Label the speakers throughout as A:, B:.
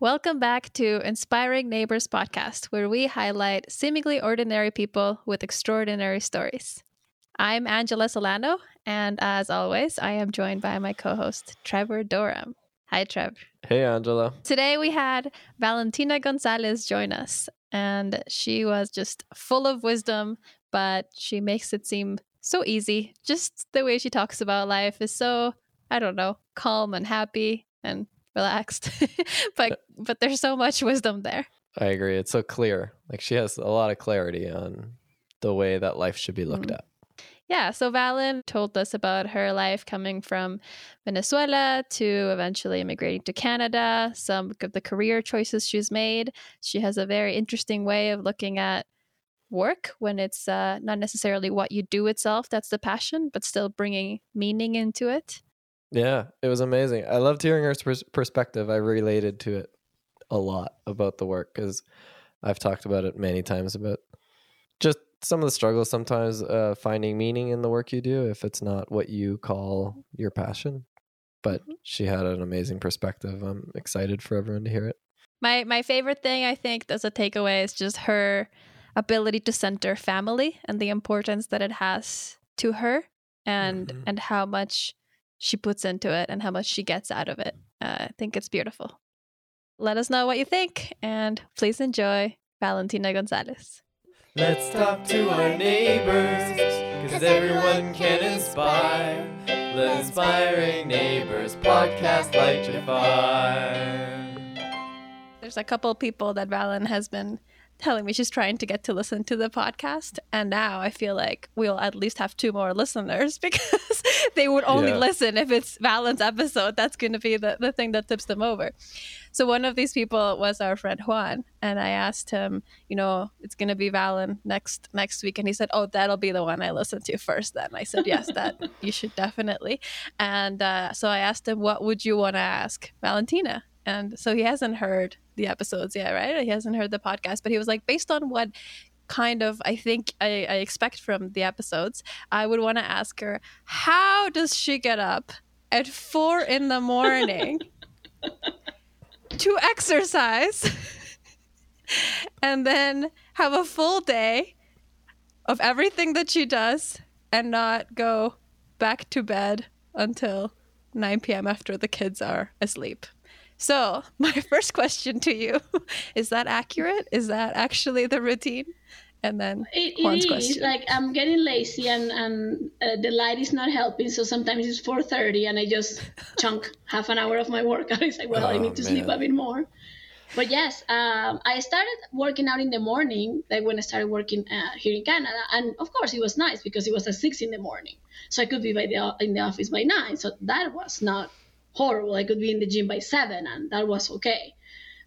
A: Welcome back to Inspiring Neighbors podcast, where we highlight seemingly ordinary people with extraordinary stories. I'm Angela Solano, and as always, I am joined by my co host, Trevor Dorham. Hi, Trev.
B: Hey, Angela.
A: Today we had Valentina Gonzalez join us, and she was just full of wisdom, but she makes it seem so easy. Just the way she talks about life is so, I don't know, calm and happy and relaxed. but but there's so much wisdom there.
B: I agree. It's so clear. Like she has a lot of clarity on the way that life should be looked mm. at.
A: Yeah, so Valen told us about her life coming from Venezuela to eventually immigrating to Canada, some of the career choices she's made. She has a very interesting way of looking at work when it's uh, not necessarily what you do itself that's the passion, but still bringing meaning into it.
B: Yeah, it was amazing. I loved hearing her pers- perspective. I related to it a lot about the work because I've talked about it many times about just some of the struggles sometimes uh, finding meaning in the work you do if it's not what you call your passion. But mm-hmm. she had an amazing perspective. I'm excited for everyone to hear it.
A: My my favorite thing I think as a takeaway is just her ability to center family and the importance that it has to her and mm-hmm. and how much she puts into it and how much she gets out of it. Uh, I think it's beautiful. Let us know what you think and please enjoy Valentina Gonzalez.
C: Let's talk to our neighbors, because everyone can inspire. The Inspiring Neighbors podcast light your fire.
A: There's a couple people that Valen has been telling me she's trying to get to listen to the podcast. And now I feel like we'll at least have two more listeners because they would only yeah. listen if it's Valen's episode. That's going to be the, the thing that tips them over. So one of these people was our friend Juan. And I asked him, you know, it's going to be Valen next next week. And he said, oh, that'll be the one I listen to first then. I said, yes, that you should definitely. And uh, so I asked him, what would you want to ask Valentina? And so he hasn't heard the episodes yet, right? He hasn't heard the podcast, but he was like, based on what kind of I think I, I expect from the episodes, I would want to ask her, how does she get up at four in the morning to exercise and then have a full day of everything that she does and not go back to bed until 9 p.m. after the kids are asleep? So, my first question to you is that accurate? Is that actually the routine? And then
D: it, Juan's it is. Like I'm getting lazy and and uh, the light is not helping. So sometimes it's 4:30 and I just chunk half an hour of my workout. It's like, well, oh, I need to man. sleep a bit more. But yes, um, I started working out in the morning, like when I started working uh, here in Canada, and of course it was nice because it was at six in the morning, so I could be by the in the office by nine. So that was not horrible. I could be in the gym by seven, and that was okay.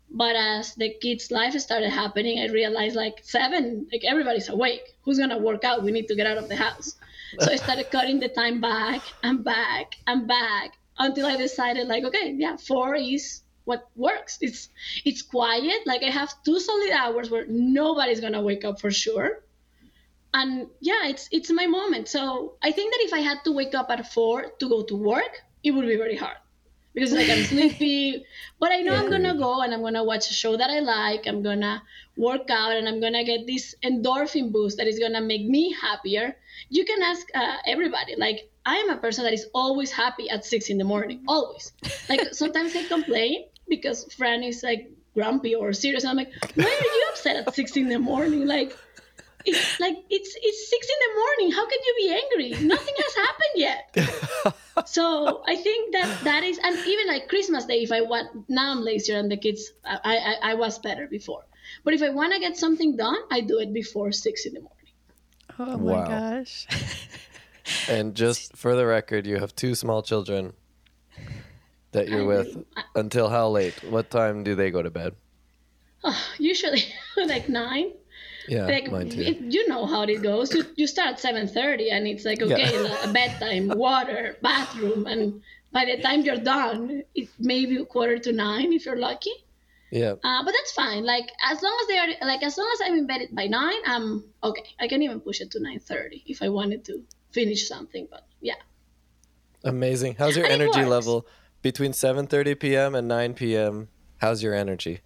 D: But as the kids' life started happening, I realized like seven, like everybody's awake. Who's gonna work out? We need to get out of the house. So I started cutting the time back and back and back until I decided like, okay, yeah, four is what works. It's it's quiet. Like I have two solid hours where nobody's gonna wake up for sure. And yeah, it's it's my moment. So I think that if I had to wake up at four to go to work, it would be very hard because like I'm sleepy. but I know yeah. I'm gonna go and I'm gonna watch a show that I like. I'm gonna work out and I'm gonna get this endorphin boost that is gonna make me happier. You can ask uh, everybody. Like I am a person that is always happy at six in the morning. Always. Like sometimes I complain because Fran is like grumpy or serious. And I'm like, why are you upset at six in the morning? Like it's like it's it's six in the morning. How can you be angry? Nothing has happened yet. so I think that that is, and even like Christmas Day, if I want now I'm lazier and the kids, I I, I was better before. But if I want to get something done, I do it before six in the morning.
A: Oh my wow. gosh.
B: and just for the record, you have two small children that you're with. Until how late? What time do they go to bed?
D: Oh, usually like nine.
B: Yeah, like, mine too. It,
D: you know how it goes. You, you start seven thirty, and it's like okay, yeah. bedtime, water, bathroom, and by the time you're done, it maybe a quarter to nine if you're lucky.
B: Yeah.
D: Uh, but that's fine. Like as long as they are like as long as I'm in bed by nine, I'm okay. I can even push it to nine thirty if I wanted to finish something. But yeah.
B: Amazing. How's your and energy level between seven thirty p.m. and nine p.m.? How's your energy?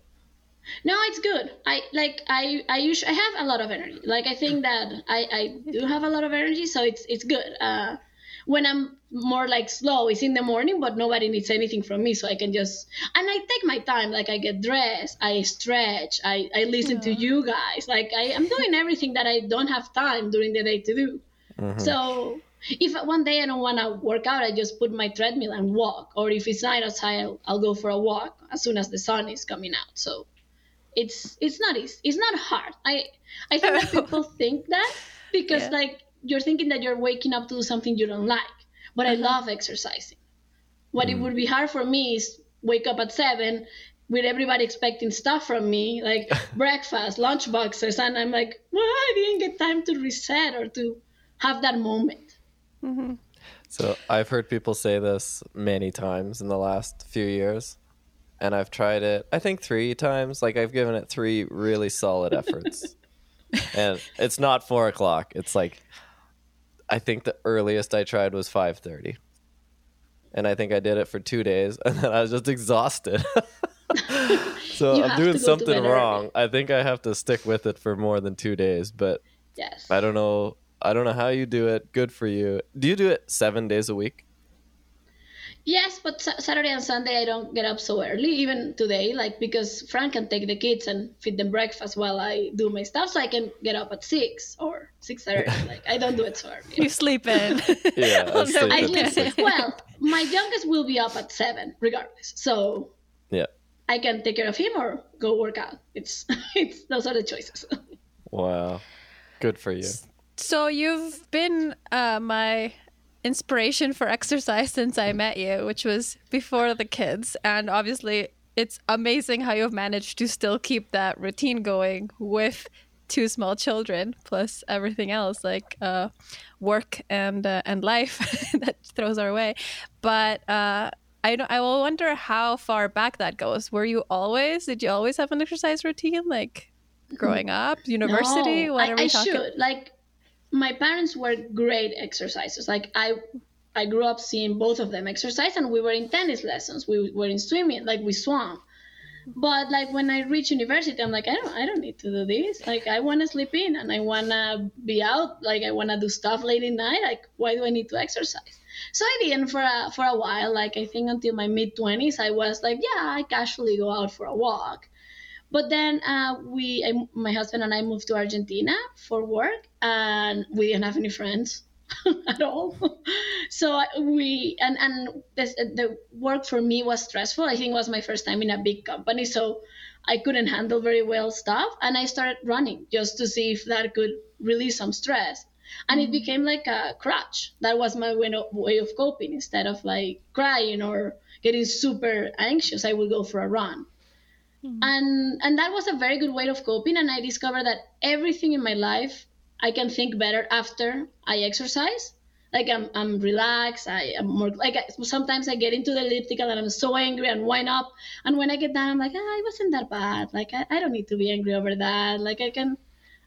D: No, it's good. I like I I usually I have a lot of energy. Like I think that I I do have a lot of energy, so it's it's good. Uh, when I'm more like slow, it's in the morning, but nobody needs anything from me, so I can just and I take my time. Like I get dressed, I stretch, I I listen to you guys. Like I am doing everything that I don't have time during the day to do.
B: Mhm.
D: So if one day I don't want to work out, I just put my treadmill and walk. Or if it's night outside, I'll, I'll go for a walk as soon as the sun is coming out. So it's it's not easy. It's not hard. I I think that people think that because
A: Yeah.
D: like you're thinking that you're waking up to do something you don't like. But I uh-huh. love exercising. What it mm. would be hard for me is wake up at seven with everybody expecting stuff from me, like breakfast, lunch boxes, and I'm like, well, I didn't get time to reset or to have that moment. Mm-hmm.
B: So I've heard people say this many times in the last few years, and I've tried it. I think three times. Like I've given it three really solid efforts, and it's not four o'clock. It's like I think the earliest I tried was five thirty, and I think I did it for two days, and then I was just exhausted. so
D: You
B: I'm doing something wrong. I think I have to stick with it for more than two days, but
D: Yes.
B: I don't know. I don't know how you do it. Good for you. Do you do it seven days a week?
D: Yes, but Saturday and Sunday I don't get up so early. Even today, like because Fran can take the kids and feed them breakfast while I do my stuff, so I can get up at six or six thirty. like I don't do it so early.
A: You sleep in.
B: Yeah,
A: On
B: I
A: the
B: sleep
D: I
B: in.
D: sleep. Well, my youngest will be up at seven, regardless. So
B: Yeah.
D: I can take care of him or go work out. It's it's those are the choices.
B: Wow. Good for you.
A: So you've been uh, my inspiration for exercise since I met you, which was before the kids, and obviously it's amazing how you've managed to still keep that routine going with two small children plus everything else like uh, work and uh, and life that throws our way. But uh, I I will wonder how far back that goes. Were you always? Did you always have an exercise routine like? Growing up, university,
D: No,
A: what
D: I,
A: are we
D: I
A: talking?
D: should. Like my parents were great exercisers. Like I I grew up seeing both of them exercise and we were in tennis lessons. We were in swimming, like we swam. But like when I reach university, I'm like, I don't I don't need to do this. Like I wanna sleep in and I wanna be out, like I wanna do stuff late at night. Like why do I need to exercise? So I didn't for a for a while, like I think until my mid twenties I was like, yeah, I casually go out for a walk. But then uh, we, I, my husband and I moved to Argentina for work, and we didn't have any friends at all. so uh, we, and and this, uh, the work for me was stressful. I think it was my first time in a big company, so I couldn't handle very well stuff, and I started running just to see if that could release some stress. And it mm-hmm. became like a crutch. That was my way of, way of coping. Instead of like crying or getting super anxious, I would go for a run and and that was a very good way of coping and i discovered that everything in my life i can think better after i exercise. Like i'm, I'm relaxed i am more like I, sometimes i get into the elliptical and i'm so angry and wind up. And when i get down i'm like ah, it wasn't that bad. Like I, I don't need to be angry over that. Like i can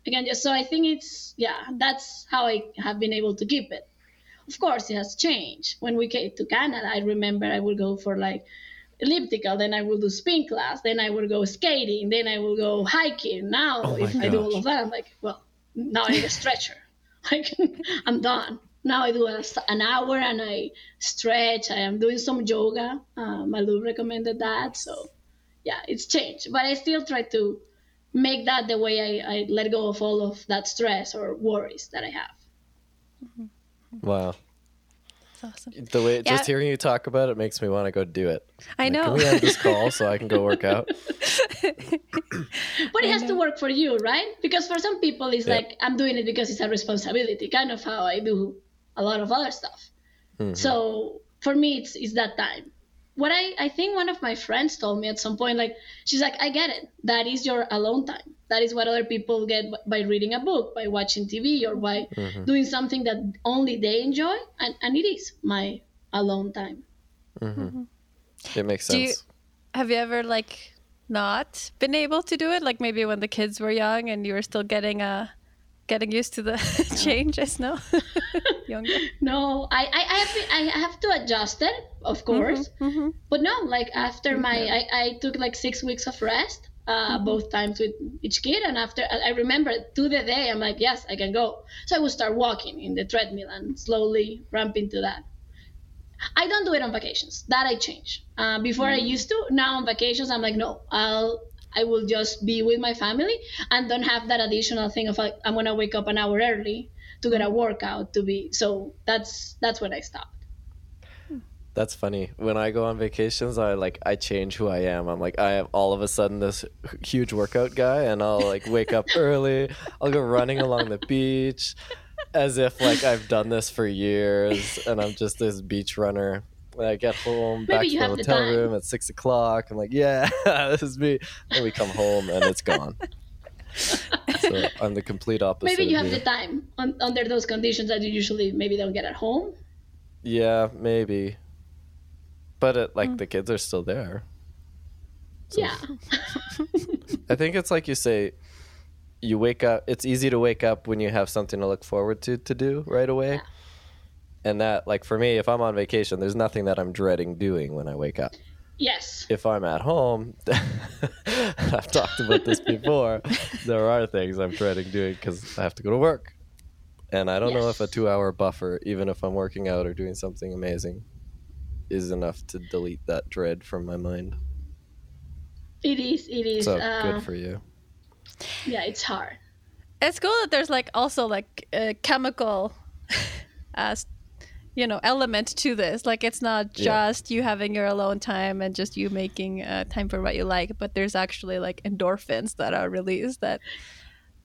D: i can just so i think it's yeah that's how i have been able to keep it. Of course it has changed. When we came to canada i remember i would go for like elliptical, then I will do spin class, then I will go skating, then I will go hiking. Now,
B: Oh
D: if I do all of that, I'm like, well, now I need a stretcher. Like, I'm done. Now I do a, an hour and I stretch. I am doing some yoga. Uh, Malu recommended that. So, yeah, it's changed. But I still try to make that the way I, I let go of all of that stress or worries that I have.
B: Wow.
A: That's awesome.
B: The way
A: Yeah.
B: just hearing you talk about it makes me want to go do it.
A: I
B: Like,
A: know.
B: Can we end this call so I can go work out?
D: But it has to work for you, right? Because for some people, it's
B: Yeah.
D: like I'm doing it because it's a responsibility, kind of how I do a lot of other stuff.
B: Mhm.
D: So for me, it's it's that time. What I I think one of my friends told me at some point, like she's like, I get it. That is your alone time. That is what other people get by reading a book, by watching TV, or by
B: Mhm.
D: doing something that only they enjoy, and and it is my alone time.
B: Mhm. It makes
A: Do you-
B: sense.
A: Have you ever like not been able to do it? Like maybe when the kids were young and you were still getting uh getting used to the changes, no? younger.
D: No, I I, I have to, I have to adjust it, of course.
A: Mm-hmm.
D: But no, like after my I, I took like six weeks of rest, uh, both times with each kid, and after I remember to the day I'm like, yes, I can go. So I would start walking in the treadmill and slowly ramp into that. I don't do it on vacations. That I change. Uh, before I used to. Now on vacations, I'm like, no, I'll I will just be with my family and don't have that additional thing of like I'm gonna wake up an hour early to get a workout to be. So that's that's when I stopped.
B: That's funny. When I go on vacations, I like I change who I am. I'm like I am all of a sudden this huge workout guy, and I'll like wake up early. I'll go running along the beach, as if like I've done this for years, and I'm just this beach runner. When I get home, back to the hotel room at six o'clock. I'm like, yeah, this is me. Then we come home and it's gone. so I'm the complete opposite.
D: Maybe you have
B: you.
D: the time on, under those conditions that you usually maybe don't get at home.
B: Yeah, maybe. But it,
A: Mm.
B: like the kids are still there. So
D: Yeah.
B: I think it's like you say, you wake up. It's easy to wake up when you have something to look forward to to do right away.
D: Yeah.
B: And that, like for me, if I'm on vacation, there's nothing that I'm dreading doing when I wake up.
D: Yes.
B: If I'm at home, I've talked about this before. there are things I'm dreading doing because I have to go to work, and I don't know if a two-hour buffer, even if I'm working out or doing something amazing, is enough to delete that dread from my mind.
D: It is. It is.
B: So
D: uh,
B: good for you.
D: yeah, it's hard.
A: It's cool that there's like also like a chemical, uh, you know, element to this. Like it's not
B: Yeah.
A: just you having your alone time and just you making uh, time for what you like, but there's actually like endorphins that are released that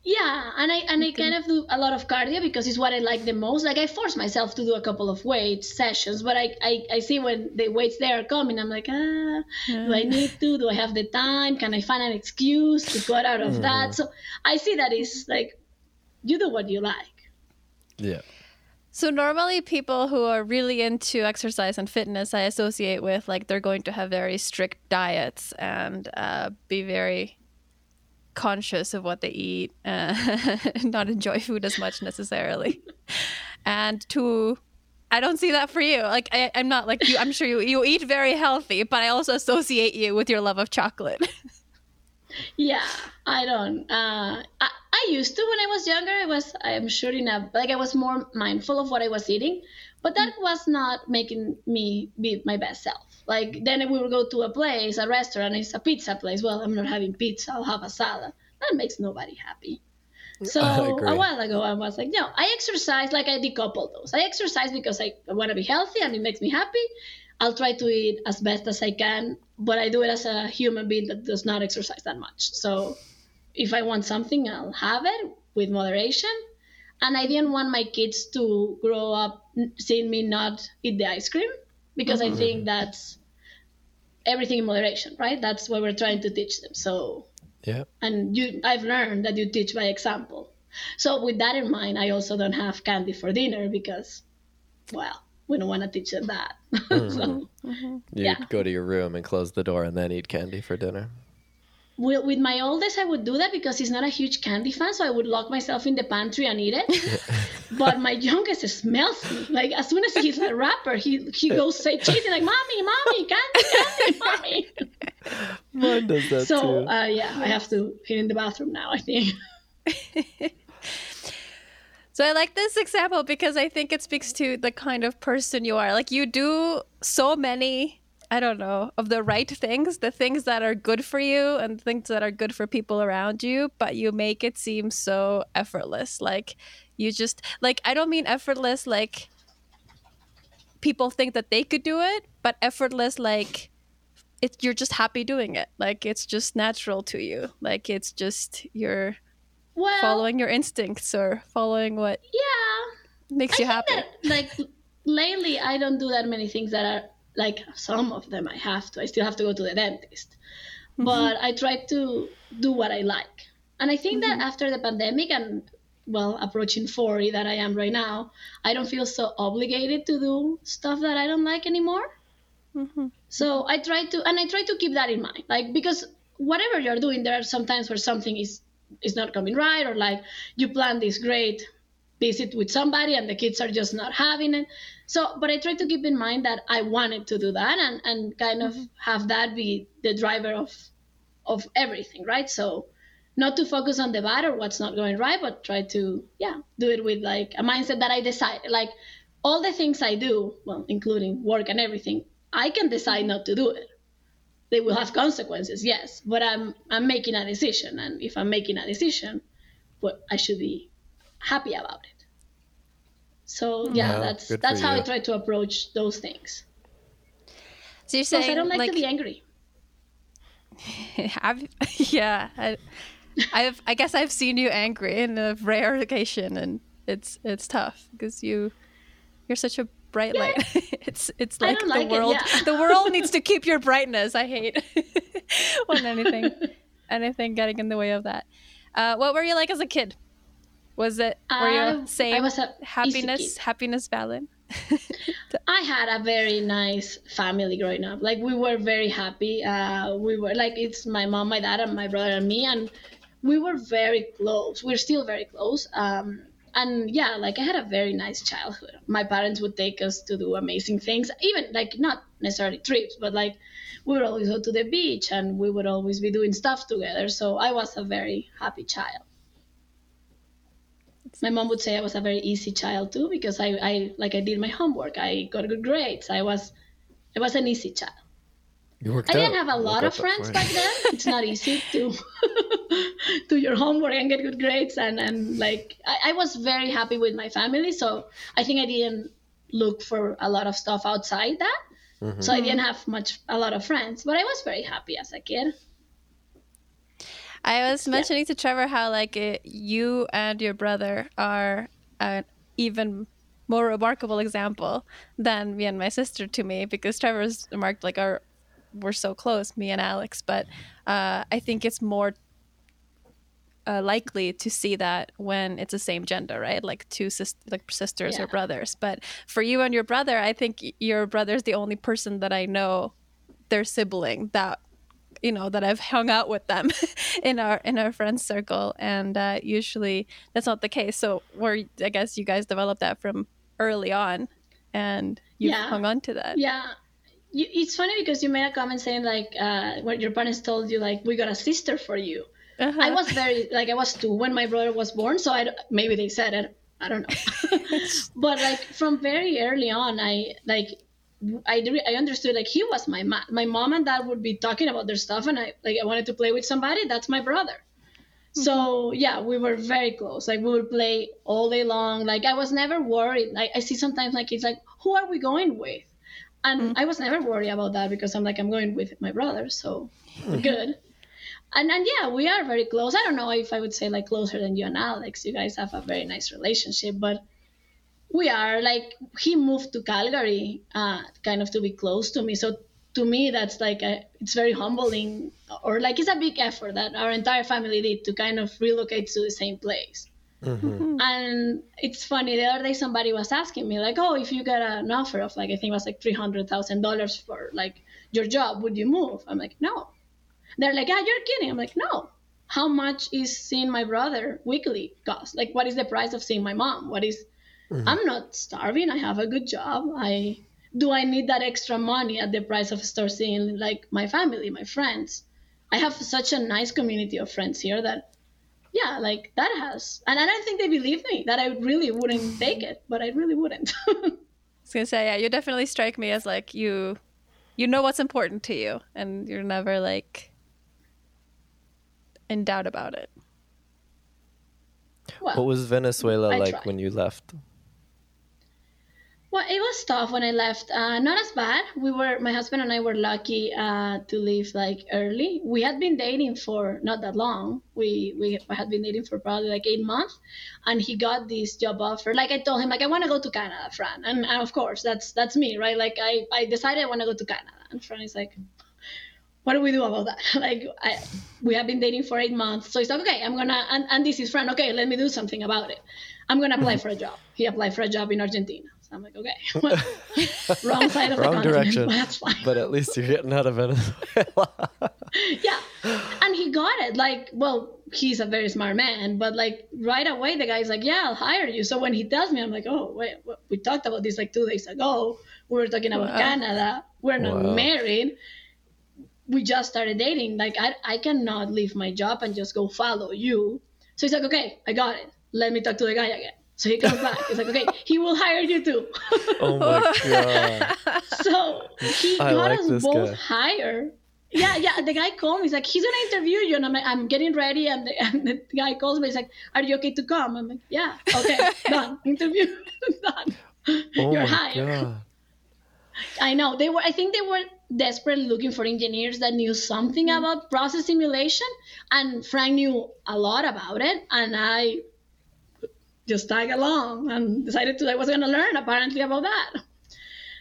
D: Yeah, and I and I kind of do a lot of cardio because it's what I like the most. Like I force myself to do a couple of weight sessions, but I I, I see when the weights there are coming, I'm like, ah, do I need to? Do I have the time? Can I find an excuse to get out of that? So I see that is like, you do what you like.
B: Yeah.
A: So normally people who are really into exercise and fitness, I associate with like they're going to have very strict diets and uh, be very conscious of what they eat, uh, not enjoy food as much necessarily, and to. I don't see that for you. Like I, I'm not like you. I'm sure you you eat very healthy, but I also associate you with your love of chocolate.
D: Yeah, I don't. Uh, I, I used to when I was younger. I was, I'm sure enough, like I was more mindful of what I was eating, but that was not making me be my best self. Like then we would go to a place, a restaurant, it's a pizza place. Well, I'm not having pizza. I'll have a salad. That makes nobody happy. So a while ago, I was like, no, I exercise like I decouple those. I exercise because I want to be healthy and it makes me happy. I'll try to eat as best as I can, but I do it as a human being that does not exercise that much. So if I want something, I'll have it with moderation. And I didn't want my kids to grow up seeing me not eat the ice cream because I think mm-hmm. that's everything in moderation, right? That's what we're trying to teach them. So
B: Yeah.
D: and you i've learned that you teach by example so with that in mind i also don't have candy for dinner because well we don't want to teach them that so mm-hmm. Mm-hmm.
B: You
D: Yeah.
B: go to your room and close the door and then eat candy for dinner.
D: With, with my oldest i would do that because he's not a huge candy fan so i would lock myself in the pantry and eat it but my youngest smells me like as soon as he's a wrapper he, he goes say chasing like mommy mommy candy candy mommy
B: Mine does that
D: so
B: too.
D: uh, yeah i have to hit in the bathroom now i think
A: So I like this example because I think it speaks to the kind of person you are. Like you do so many, I don't know, of the right things, the things that are good for you and things that are good for people around you, but you make it seem so effortless. Like you just like I don't mean effortless like people think that they could do it, but effortless like it you're just happy doing it. Like it's just natural to you. Like it's just you're
D: well
A: following your instincts or following what
D: yeah
A: makes you happy.
D: that, like lately i don't do that many things that are like some of them i have to i still have to go to the dentist. But i try to do what i like. And i think that after the pandemic and well approaching 40 that i am right now i don't feel so obligated to do stuff that i don't like anymore.
A: Mhm.
D: so i try to and i try to keep that in mind. Like because whatever you're doing there are sometimes where something is is not coming right or like you plan this great visit with somebody and the kids are just not having it. So, but I try to keep in mind that I wanted to do that and, and kind of mm-hmm. have that be the driver of of everything, right? So not to focus on the bad or what's not going right, but try to, yeah, do it with like a mindset that I decide. Like all the things I do, well, including work and everything, I can decide not to do it. They will have consequences, yes, but I'm I'm making a decision, and if I'm making a decision, well, I should be happy about it. So yeah, yeah that's that's how you. I try to approach those things.
A: So you're saying
D: I don't like, like, to be angry.
A: Have yeah, I, I've I guess I've seen you angry in a rare occasion, and it's it's tough because you you're such a bright yeah. light. it's it's like the like world it, yeah. the world needs to keep your brightness. I hate when anything anything getting in the way of that. Uh, what were you like as a kid? Was it were you uh, same I was a happiness happiness balance?
D: I had a very nice family growing up. Like we were very happy. Uh, we were like it's my mom, my dad, and my brother and me, and we were very close. We're still very close. Um, and yeah, like I had a very nice childhood. My parents would take us to do amazing things, even like not necessarily trips, but like we would always go to the beach and we would always be doing stuff together. So I was a very happy child. My mom would say I was a very easy child too because I, I like I did my homework. I got good grades. I was I was an easy child.
B: You worked
D: I didn't have a lot of friends back then. It's not easy to do your homework and get good grades and, and like I, I was very happy with my family. So I think I didn't look for a lot of stuff outside that. Mm-hmm. So I didn't have much a lot of friends, but I was very happy as a kid.
A: I was mentioning yeah. to Trevor how like you and your brother are an even more remarkable example than me and my sister to me because Trevor's marked like our we're so close, me and Alex. But uh, I think it's more uh, likely to see that when it's the same gender, right? Like two sis- like sisters yeah. or brothers. But for you and your brother, I think your brother's the only person that I know, their sibling that you know that I've hung out with them in our in our friends circle, and uh, usually that's not the case. So where I guess you guys developed that from early on, and you yeah. hung on to that.
D: Yeah, you, it's funny because you made a comment saying like uh, what your parents told you like we got a sister for you. Uh-huh. I was very like I was two when my brother was born, so I maybe they said it. I don't know, but like from very early on, I like I I understood like he was my ma- my mom and dad would be talking about their stuff, and I like I wanted to play with somebody. That's my brother. Mm-hmm. So yeah, we were very close. Like we would play all day long. Like I was never worried. Like I see sometimes like it's like, who are we going with? And mm-hmm. I was never worried about that because I'm like, I'm going with my brother, so we're good. And and yeah, we are very close. I don't know if I would say like closer than you and Alex. You guys have a very nice relationship, but we are like he moved to Calgary, uh, kind of to be close to me. So to me, that's like a, it's very humbling, or like it's a big effort that our entire family did to kind of relocate to the same place. Mm-hmm. And it's funny. The other day, somebody was asking me, like, "Oh, if you get an offer of like I think it was like three hundred thousand dollars for like your job, would you move?" I'm like, "No." They're like, "Ah, you're kidding." I'm like, "No." How much is seeing my brother weekly cost? Like, what is the price of seeing my mom? What is? Mm-hmm. I'm not starving. I have a good job. I do. I need that extra money at the price of start seeing like my family, my friends. I have such a nice community of friends here that yeah, like that has, and I don't think they believe me that I really wouldn't take it, but I really wouldn't.
A: I was gonna say, yeah, you definitely strike me as like you, you know what's important to you, and you're never like in doubt about it.
B: Well, what was Venezuela I like tried. when you left?
D: Well, it was tough when I left. Uh, not as bad. We were, my husband and I were lucky uh, to leave like early. We had been dating for not that long. We we had been dating for probably like eight months, and he got this job offer. Like I told him, like I want to go to Canada, Fran, and, and of course that's that's me, right? Like I I decided I want to go to Canada, and Fran is like, what do we do about that? like I, we have been dating for eight months, so he's like, okay, I'm gonna, and, and this is Fran. Okay, let me do something about it. I'm gonna apply for a job. He applied for a job in Argentina. I'm like, okay, wrong side of
B: wrong
D: the
B: direction. But that's fine. But at least you're getting out of Venezuela.
D: yeah, and he got it. Like, well, he's a very smart man, but like right away, the guy's like, "Yeah, I'll hire you." So when he tells me, I'm like, "Oh, wait, we talked about this like two days ago. We were talking about wow. Canada. We're not wow. married. We just started dating. Like, I I cannot leave my job and just go follow you." So he's like, "Okay, I got it. Let me talk to the guy again." So he comes back. He's like, okay, he will hire you too.
B: oh my god.
D: so he I got like us both guy. hired yeah, yeah. The guy called me. He's like, he's gonna interview you, and I'm like, I'm getting ready, and the, and the guy calls me. He's like, Are you okay to come? I'm like, Yeah, okay, done. Interview done. Oh You're hired. God. I know they were. I think they were desperately looking for engineers that knew something mm. about process simulation, and Frank knew a lot about it, and I just tag along and decided to I was gonna learn apparently about that.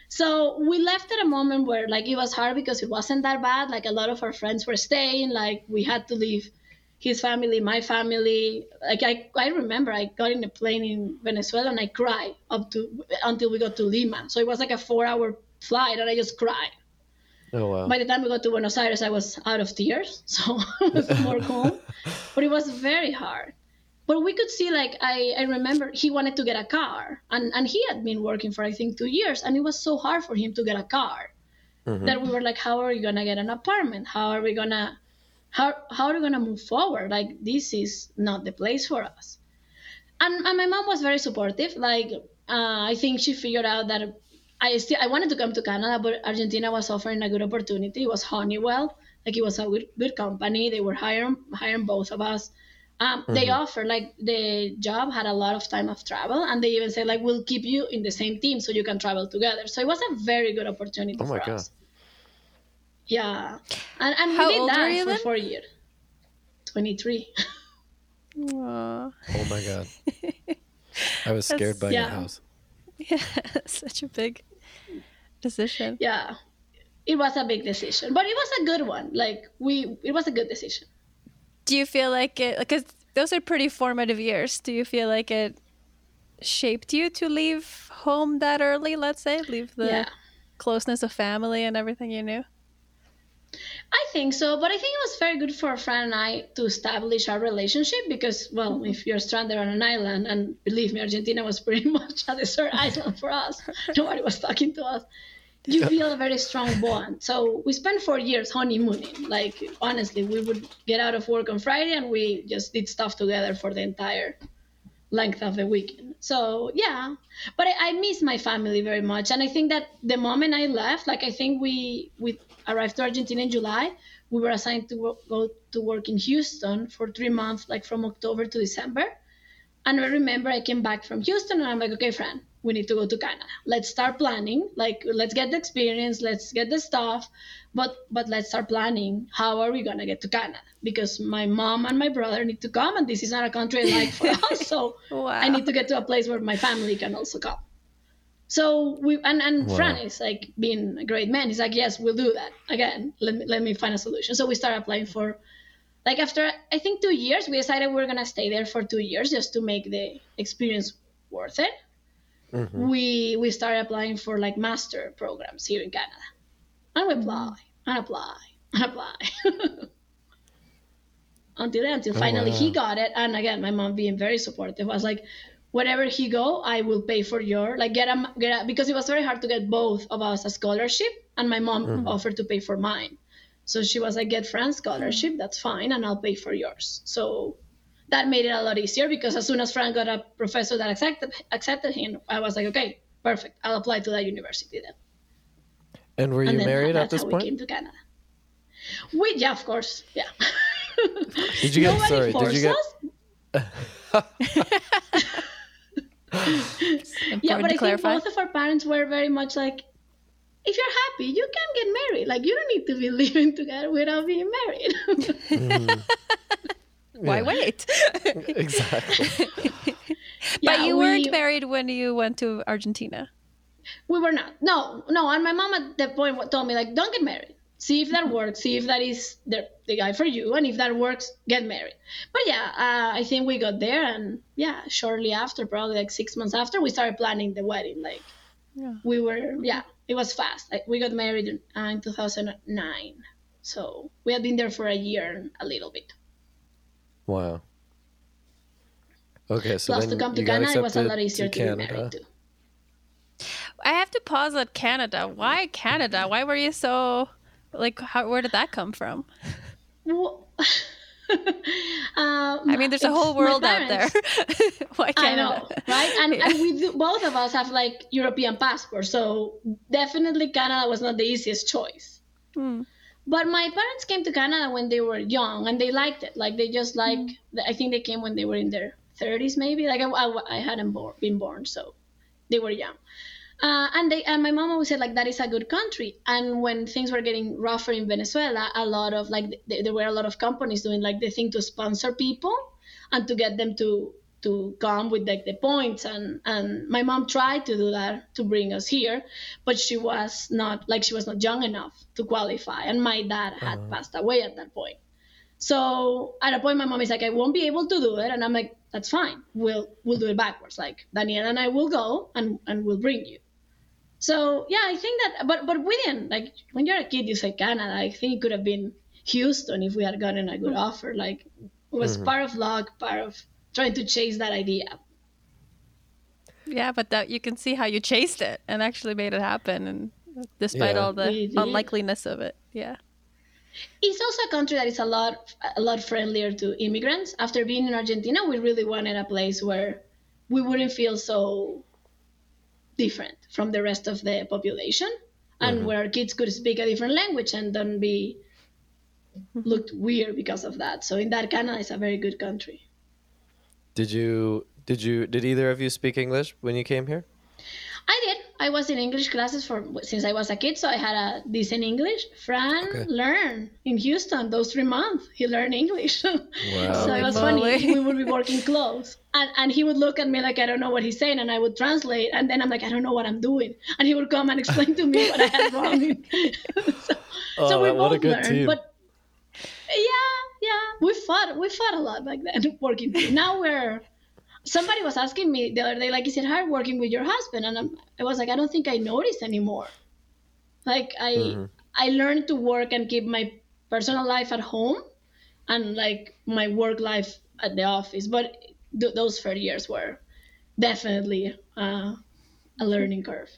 D: So we left at a moment where like it was hard because it wasn't that bad. Like a lot of our friends were staying. Like we had to leave his family, my family. Like I, I remember I got in a plane in Venezuela and I cried up to until we got to Lima. So it was like a four-hour flight and I just cried.
B: Oh wow!
D: By the time we got to Buenos Aires, I was out of tears, so it was more calm. but it was very hard but we could see like I, I remember he wanted to get a car and, and he had been working for i think two years and it was so hard for him to get a car mm-hmm. that we were like how are we gonna get an apartment? How are we gonna how, how are we gonna move forward? Like this is not the place for us. And, and my mom was very supportive like uh, i think she figured out that i still i wanted to come to canada but argentina was offering a good opportunity. It was honeywell like it was a good, good company. They were hiring hiring both of us um, mm-hmm. They offer like the job had a lot of time of travel, and they even said like we'll keep you in the same team so you can travel together. So it was a very good opportunity oh for God. us. Yeah, and, and we did that for then? four years. Twenty three.
B: Oh my God! I was scared by yeah. a house.
A: Yeah, such a big decision.
D: Yeah, it was a big decision, but it was a good one. Like we, it was a good decision
A: do you feel like it because those are pretty formative years. Do you feel like it shaped you to leave home that early let's say? Leave the yeah. closeness of family and everything you knew?
D: I think so, but I think it was very good for Fran and I to establish our relationship because, well, mm-hmm. if you're stranded on an island, and believe me, Argentina was pretty much a desert island for us, nobody was talking to us you feel a very strong bond. So we spent four years honeymooning. Like honestly, we would get out of work on Friday and we just did stuff together for the entire length of the weekend. So yeah, but I, I miss my family very much, and I think that the moment I left, like I think we we arrived to Argentina in July. We were assigned to work, go to work in Houston for three months, like from October to December. And I remember I came back from Houston and I'm like, okay, Fran, we need to go to Canada. Let's start planning. Like let's get the experience, let's get the stuff, but but let's start planning. How are we gonna get to Canada? Because my mom and my brother need to come, and this is not a country I like for us. So wow. I need to get to a place where my family can also come. So we and and wow. Fran is like being a great man. He's like, yes, we'll do that again. Let me let me find a solution. So we start applying for. Like after I think two years, we decided we are gonna stay there for two years just to make the experience worth it mm-hmm. we we started applying for like master programs here in Canada. And we apply and apply and apply. until until oh, finally wow. he got it. And again, my mom being very supportive was like, wherever he go, I will pay for your like get a get a because it was very hard to get both of us a scholarship, and my mom mm-hmm. offered to pay for mine. So she was like, get Fran's scholarship, that's fine, and I'll pay for yours. So that made it a lot easier because as soon as Fran got a professor that accepted accepted him, I was like, okay, perfect. I'll apply to that university then.
B: And were you and married at this point? We
D: came to Canada. We yeah, of course, yeah.
B: Did you get sorry? Did you get?
D: yeah, but I clarify. think both of our parents were very much like, if you're happy, you can get married. Like you don't need to be living together without being married. mm.
A: Why wait?
B: exactly.
A: but you we, weren't married when you went to Argentina.
D: We were not. No, no. And my mom at that point told me like, don't get married. See if that works. See if that is the, the guy for you. And if that works, get married. But yeah, uh, I think we got there, and yeah, shortly after, probably like six months after, we started planning the wedding. Like, yeah. we were yeah, it was fast. Like we got married in, uh, in 2009. So we had been there for a year and a little bit.
B: Wow. Okay, so
D: Plus,
B: then
D: to come to
B: you
D: Canada, it was a
B: accepted
D: lot easier to, be
B: Canada.
D: married to.
A: I have to pause at Canada. Why Canada? Why were you so like? How, where did that come from?
D: Well, um,
A: I mean, there's a whole world out there.
D: parents.
A: Why
D: I
A: Canada?
D: know, right? And,
A: Yeah.
D: and we do, both of us have like European passports, so definitely Canada was not the easiest choice.
A: Hmm.
D: But my parents came to Canada when they were young, and they liked it. Like they just like, I think they came when they were in their 30s, maybe. Like I, I, I hadn't born, been born, so they were young. Uh, and they and my mom always said like that is a good country. And when things were getting rougher in Venezuela, a lot of like th- there were a lot of companies doing like the thing to sponsor people and to get them to to come with like the points and and my mom tried to do that to bring us here but she was not like she was not young enough to qualify and my dad had
B: Uh-huh.
D: passed away at that point. So at a point my mom is like i won't be able to do it and i'm like that's fine. We'll we'll do it backwards. Like danielle and i will go and and we'll bring you. So yeah i think that but but we didn't like when you're a kid you say canada i think it could have been houston if we had gotten a good offer. Like it was
B: Mhm.
D: part of luck part of trying to chase that idea.
A: Yeah, but that you can see how you chased it and actually made it happen, and despite
B: Yeah.
A: all the unlikeliness of it, yeah.
D: it's also a country that is a lot a lot friendlier to immigrants. After being in argentina we really wanted a place where we wouldn't feel so different from the rest of the population and
B: Mhm.
D: where kids could speak a different language and don't be looked weird because of that. So in that canada is a very good country
B: Did you did you did either of you speak English when you came here?
D: I did. I was in English classes for since I was a kid, so I had a decent English. Fran
B: Okay.
D: learned in Houston those three months. He learned English.
B: Wow.
D: so it was
A: Holy
D: funny. We would be working close, and and he would look at me like I don't know what he's saying, and I would translate, and then I'm like I don't know what I'm doing, and he would come and explain to me what I had wrong. so,
B: Oh,
D: so we
B: what a
D: both
B: good
D: learned,
B: team.
D: but yeah, yeah, we fought. We fought a lot back then working. Now we're. Somebody was asking me the other day, like, is it hard working with your husband? And I'm, I was like, I don't think I notice anymore. Like, I
B: Mhm.
D: I learned to work and keep my personal life at home, and like my work life at the office. But th- those first years were definitely uh, a learning curve.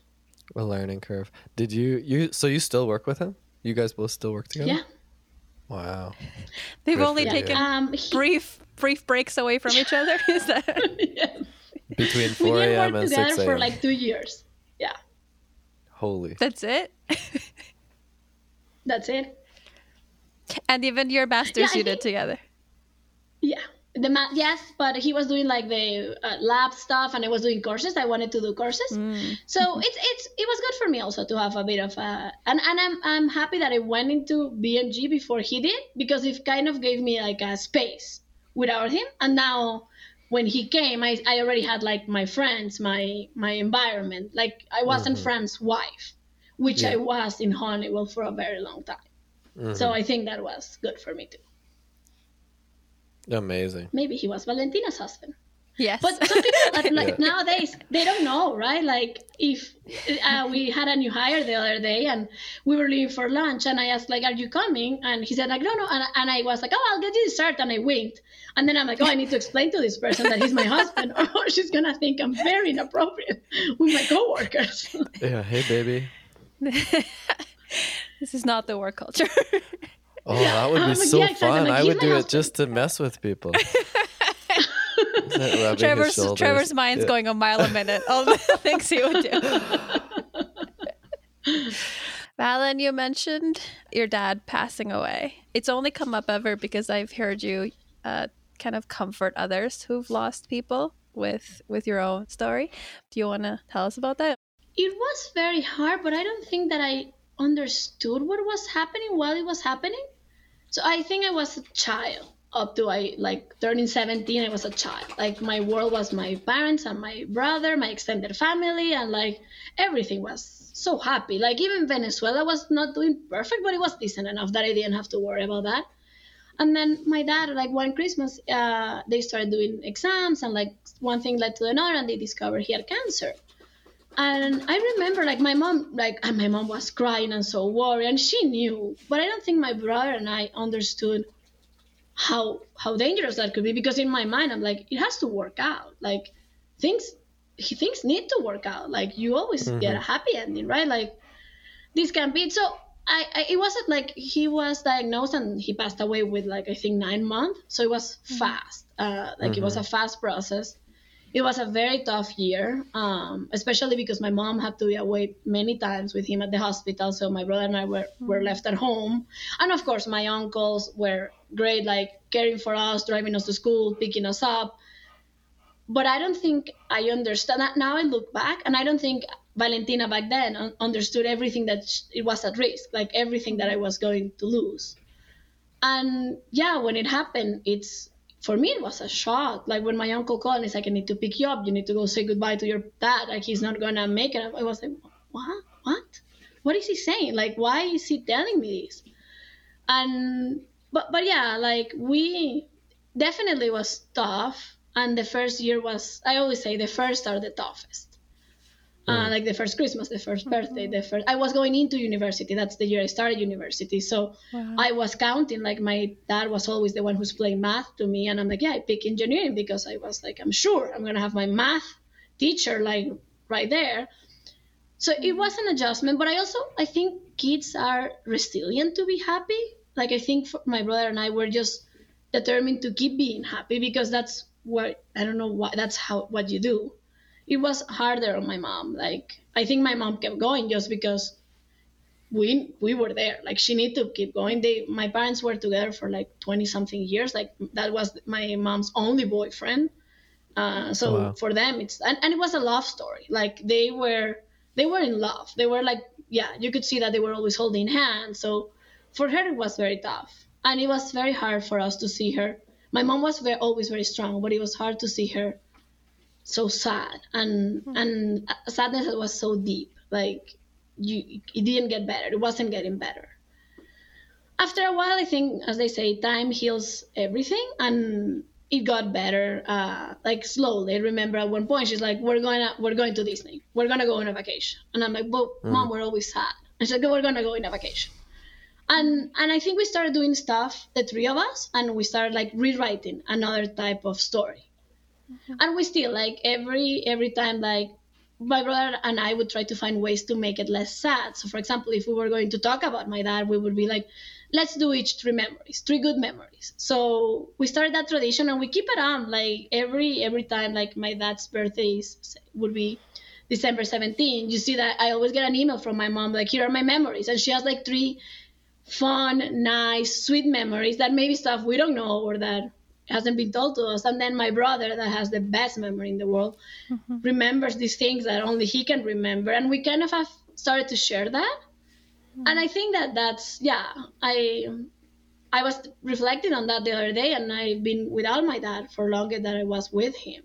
B: A learning curve. Did you you so you still work with him? You guys both still work together?
D: Yeah.
B: Wow.
A: They've
B: Good
A: only
B: for
D: Yeah.
B: you.
A: taken
D: Um, he-
A: brief brief breaks away from each other. Is that?
D: yeah.
B: Between 4 a.m. and
D: together
B: 6
D: for like two years. Yeah,
B: Holy.
A: That's it.
D: that's it.
A: and even your masters
D: I
A: you did together.
D: Yeah. The ma- yes, but he was doing like the uh, lab stuff, and I was doing courses. I wanted to do courses,
A: Mm.
D: so it's it's it was good for me also to have a bit of a and and I'm I'm happy that I went into BMG before he did because it kind of gave me like a space without him, and now when he came, I I already had like my friends, my my environment. Like I wasn't
B: Mhm.
D: Fran's wife, which
B: Yeah.
D: I was in Honeywell for a very long time.
B: Mhm.
D: So I think that was good for me too.
B: Amazing.
D: Maybe he was Valentina's husband.
A: Yes.
D: But some people like
B: Yeah.
D: nowadays they don't know, right? Like if uh, we had a new hire the other day and we were leaving for lunch, and I asked like, "Are you coming?" And he said like, "No, no," and, and I was like, "Oh, I'll get you dessert," and I winked, and then I'm like, "Oh, I need to explain to this person that he's my husband, or she's gonna think I'm very inappropriate with my coworkers."
B: Yeah. Hey, baby.
A: this is not the work culture.
B: Oh, that would be
D: I'm
B: so
D: yeah,
B: fun.
D: Like,
B: I would do it just to mess with people. Rubbing his
A: Trevor's. Trevor's mind's
B: Yeah.
A: going a mile a minute. All the things he would do. Valen, you mentioned your dad passing away. It's only come up ever because I've heard you uh, kind of comfort others who've lost people with with your own story. Do you want to tell us about that?
D: it was very hard, but I don't think that I understood what was happening while it was happening. So I think I was a child up to I like turning 17. I was a child. Like my world was my parents and my brother, my extended family, and like everything was so happy. Like even Venezuela was not doing perfect, but it was decent enough that I didn't have to worry about that. And then my dad, like one Christmas, uh, they started doing exams, and like one thing led to another, and they discovered he had cancer and I remember like my mom like and my mom was crying and so worried and she knew, but I don't think my brother and I understood how how dangerous that could be because in my mind I'm like it has to work out. Like things things need to work out. Like you always mm-hmm. get a happy ending, right? Like this can be so I, I, it wasn't like he was diagnosed and he passed away with like I think nine months. So it was mm-hmm. fast. Uh, like mm-hmm. it was a mm-hmm. fast process. It was a very tough year, um, especially because my mom had to be away many times with him at the hospital. So my brother and I were, were left at home, and of course my uncles were great, like caring for us, driving us to school, picking us up. But I don't think I understand that now. I look back, and I don't think Valentina back then understood everything that it was at risk, like everything that I was going to lose. And yeah, when it happened, it's for me it was a shock. Like when my uncle called and he's like, "I need to pick you up. You need to go say goodbye to your dad. Like he's not gonna make it." I was like, "What? What? What is he saying? Like why is he telling me this?" And but but yeah, like we definitely was tough. And the first year was I always say the first are the toughest uh, like the first Christmas, the first birthday, the first. I was going into university. That's the year I started university. So wow. I was counting. Like my dad was always the one who's playing math to me, and I'm like, yeah, I pick engineering because I was like, I'm sure I'm gonna have my math teacher like right there. So it mm-hmm. was an adjustment, but I also I think kids are resilient to be happy. Like I think my brother and I were just determined to keep being happy because that's what I don't know why that's how what you do it was harder on my mom. Like I think my mom kept going just because we we were there. Like she needed to keep going. They my parents were together for like twenty something years. Like that was my mom's only boyfriend. Uh, so wow. for them it's and, and it was a love story. Like they were they were in love. They were like yeah, you could see that they were always holding hands. So for her it was very tough. And it was very hard for us to see her. My mom was very, always very strong, but it was hard to see her so sad. And mm-hmm. and sadness was so deep. Like you it didn't get better. It wasn't getting better. After a while i think as they say time heals everything. And it got better uh, like slowly. I remember at one point she's like we're going to we're going to disney. We're going to go on a vacation. And i'm like but mm. mom we're always sad. And she's like we're going to go on a vacation. And and i think we started doing stuff the three of us and we started like rewriting another type of story mm-hmm. and we still like every every time like my brother and I would try to find ways to make it less sad. So, for example, if we were going to talk about my dad, we would be like, let's do each three memories, three good memories. So we started that tradition and we keep it on like every every time like my dad's birthdays would be December 17. You see that I always get an email from my mom like, here are my memories, and she has like three fun, nice, sweet memories that maybe stuff we don't know or that hasn't been told to us. And then my brother, that has the best memory in the world, mm-hmm. remembers these things that only he can remember. And we kind of have started to share that. Mm-hmm. And I think that that's, yeah, I. I was reflecting on that the other day, and I've been without my dad for longer than I was with him.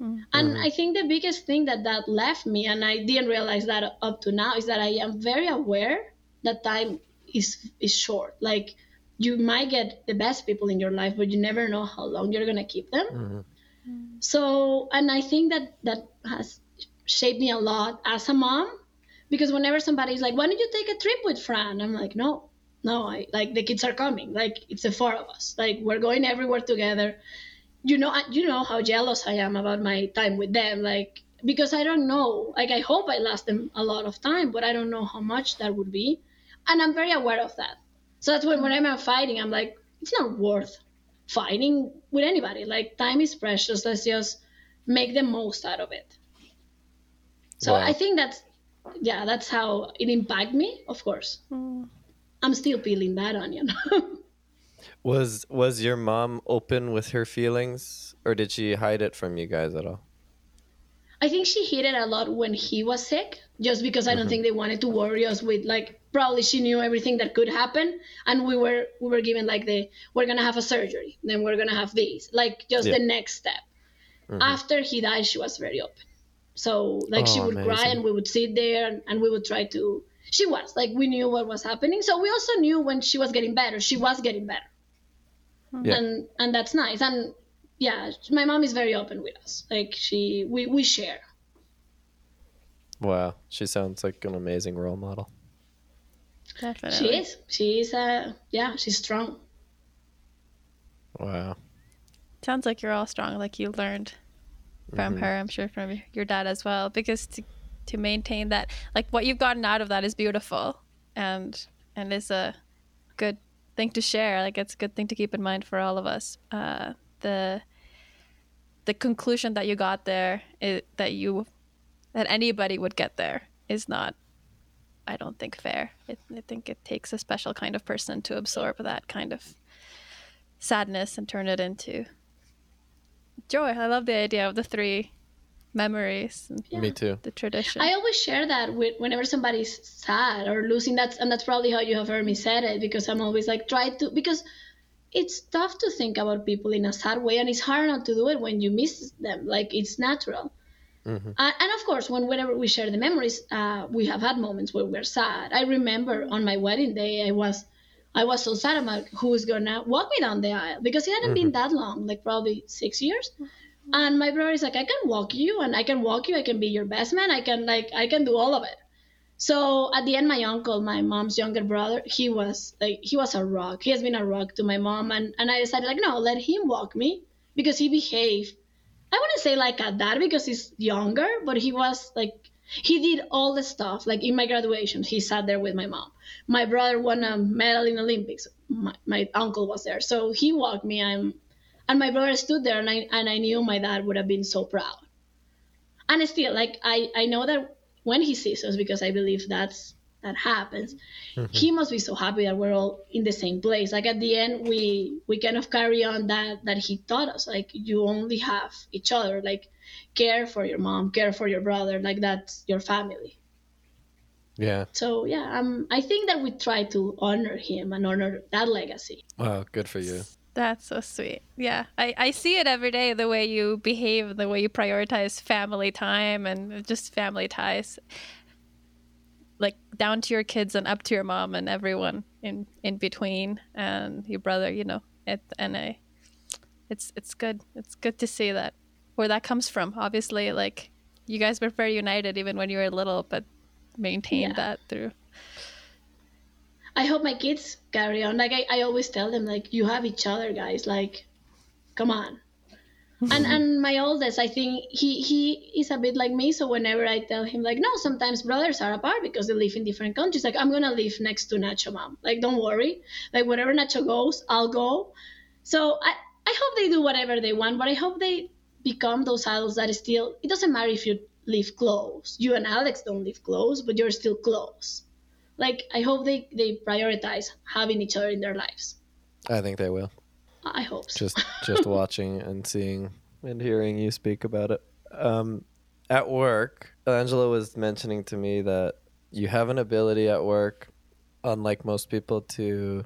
D: Mm-hmm. And I think the biggest thing that that left me, and I didn't realize that up to now, is that I am very aware that time is is short. Like you might get the best people in your life, but you never know how long you're gonna keep them. Mm-hmm. So, and I think that that has shaped me a lot as a mom, because whenever somebody's like, "Why don't you take a trip with Fran?" I'm like, "No, no, I like the kids are coming. Like it's the four of us. Like we're going everywhere together." You know, you know how jealous I am about my time with them. Like because I don't know. Like I hope I last them a lot of time, but I don't know how much that would be, and I'm very aware of that. So that's when, when I'm fighting, I'm like, it's not worth fighting with anybody. Like time is precious. Let's just make the most out of it. So wow. I think that's yeah, that's how it impacted me. Of course, mm. I'm still peeling that onion.
B: was was your mom open with her feelings, or did she hide it from you guys at all?
D: I think she hid it a lot when he was sick, just because I don't mm-hmm. think they wanted to worry us with like probably she knew everything that could happen, and we were we were given like the we're gonna have a surgery, then we're gonna have these, like just yeah. the next step. Mm-hmm. After he died, she was very open. So like oh, she would amazing. cry, and we would sit there, and, and we would try to. She was like we knew what was happening, so we also knew when she was getting better. She was getting better, yeah. and and that's nice. And yeah, my mom is very open with us. Like she, we we share.
B: Wow, she sounds like an amazing role model.
A: Definitely.
D: She is. She is. Uh, yeah, she's strong.
B: Wow.
A: Sounds like you're all strong, like you learned from
B: Mm-hmm.
A: her. I'm sure from your dad as well, because to to maintain that, like what you've gotten out of that is beautiful, and and is a good thing to share. Like it's a good thing to keep in mind for all of us. Uh, the the conclusion that you got there is that you that anybody would get there is not I don't think fair. It, I think it takes a special kind of person to absorb that kind of sadness and turn it into joy. I love the idea of the three memories and
D: Yeah.
B: Me too.
A: the tradition.
D: I always share that with whenever somebody's sad or losing that, and that's probably how you have heard me said it because I'm always like try to because it's tough to think about people in a sad way, and it's hard not to do it when you miss them. Like it's natural.
B: Mhm.
D: Uh, and of course, when whenever we share the memories, uh, we have had moments where we're sad. I remember on my wedding day, I was, I was so sad about who was gonna walk me down the aisle because it hadn't been that long, like probably six years. And my brother is like, I can walk you, and I can walk you. I can be your best man. I can like, I can do all of it. So at the end, my uncle, my mom's younger brother, he was like, he was a rock. He has been a rock to my mom, and and I decided like, no, let him walk me because he behaved I wouldn't say like a dad because he's younger, but he was like he did all the stuff. Like in my graduation, he sat there with my mom. My brother won a medal in Olympics. My, my uncle was there, so he walked me. I'm, and my brother stood there, and I and I knew my dad would have been so proud. And still, like I I know that when he sees us, because I believe that's that happens, he must be so happy that we're all in the same place. Like at the end, we we kind of carry on that that he taught us. Like you only have each other. Like care for your mom, care for your brother. Like that's your family.
B: Yeah.
D: So yeah, um, I think that we try to honor him and honor that legacy.
B: Wow. Good for you.
A: That's so sweet. Yeah, I, I see it every day the way you behave, the way you prioritize family time and just family ties. Like down to your kids and up to your mom and everyone in in between and your brother, you know. It and I it's it's good. It's good to see that where that comes from. Obviously, like you guys were very united even when you were little, but maintained
D: Yeah.
A: that through
D: I hope my kids carry on. Like I, I always tell them, like you have each other, guys. Like, come on. And mm-hmm. and my oldest, I think he he is a bit like me. So whenever I tell him, like, no, sometimes brothers are apart because they live in different countries. Like I'm gonna live next to Nacho, mom. Like don't worry. Like wherever Nacho goes, I'll go. So I I hope they do whatever they want, but I hope they become those adults that still. It doesn't matter if you live close. You and Alex don't live close, but you're still close like i hope they they prioritize having each other in their lives
B: I think they will.
D: I hope so
B: Just just watching and seeing and hearing you speak about it. Um, at work, Angela was mentioning to me that you have an ability at work, unlike most people, to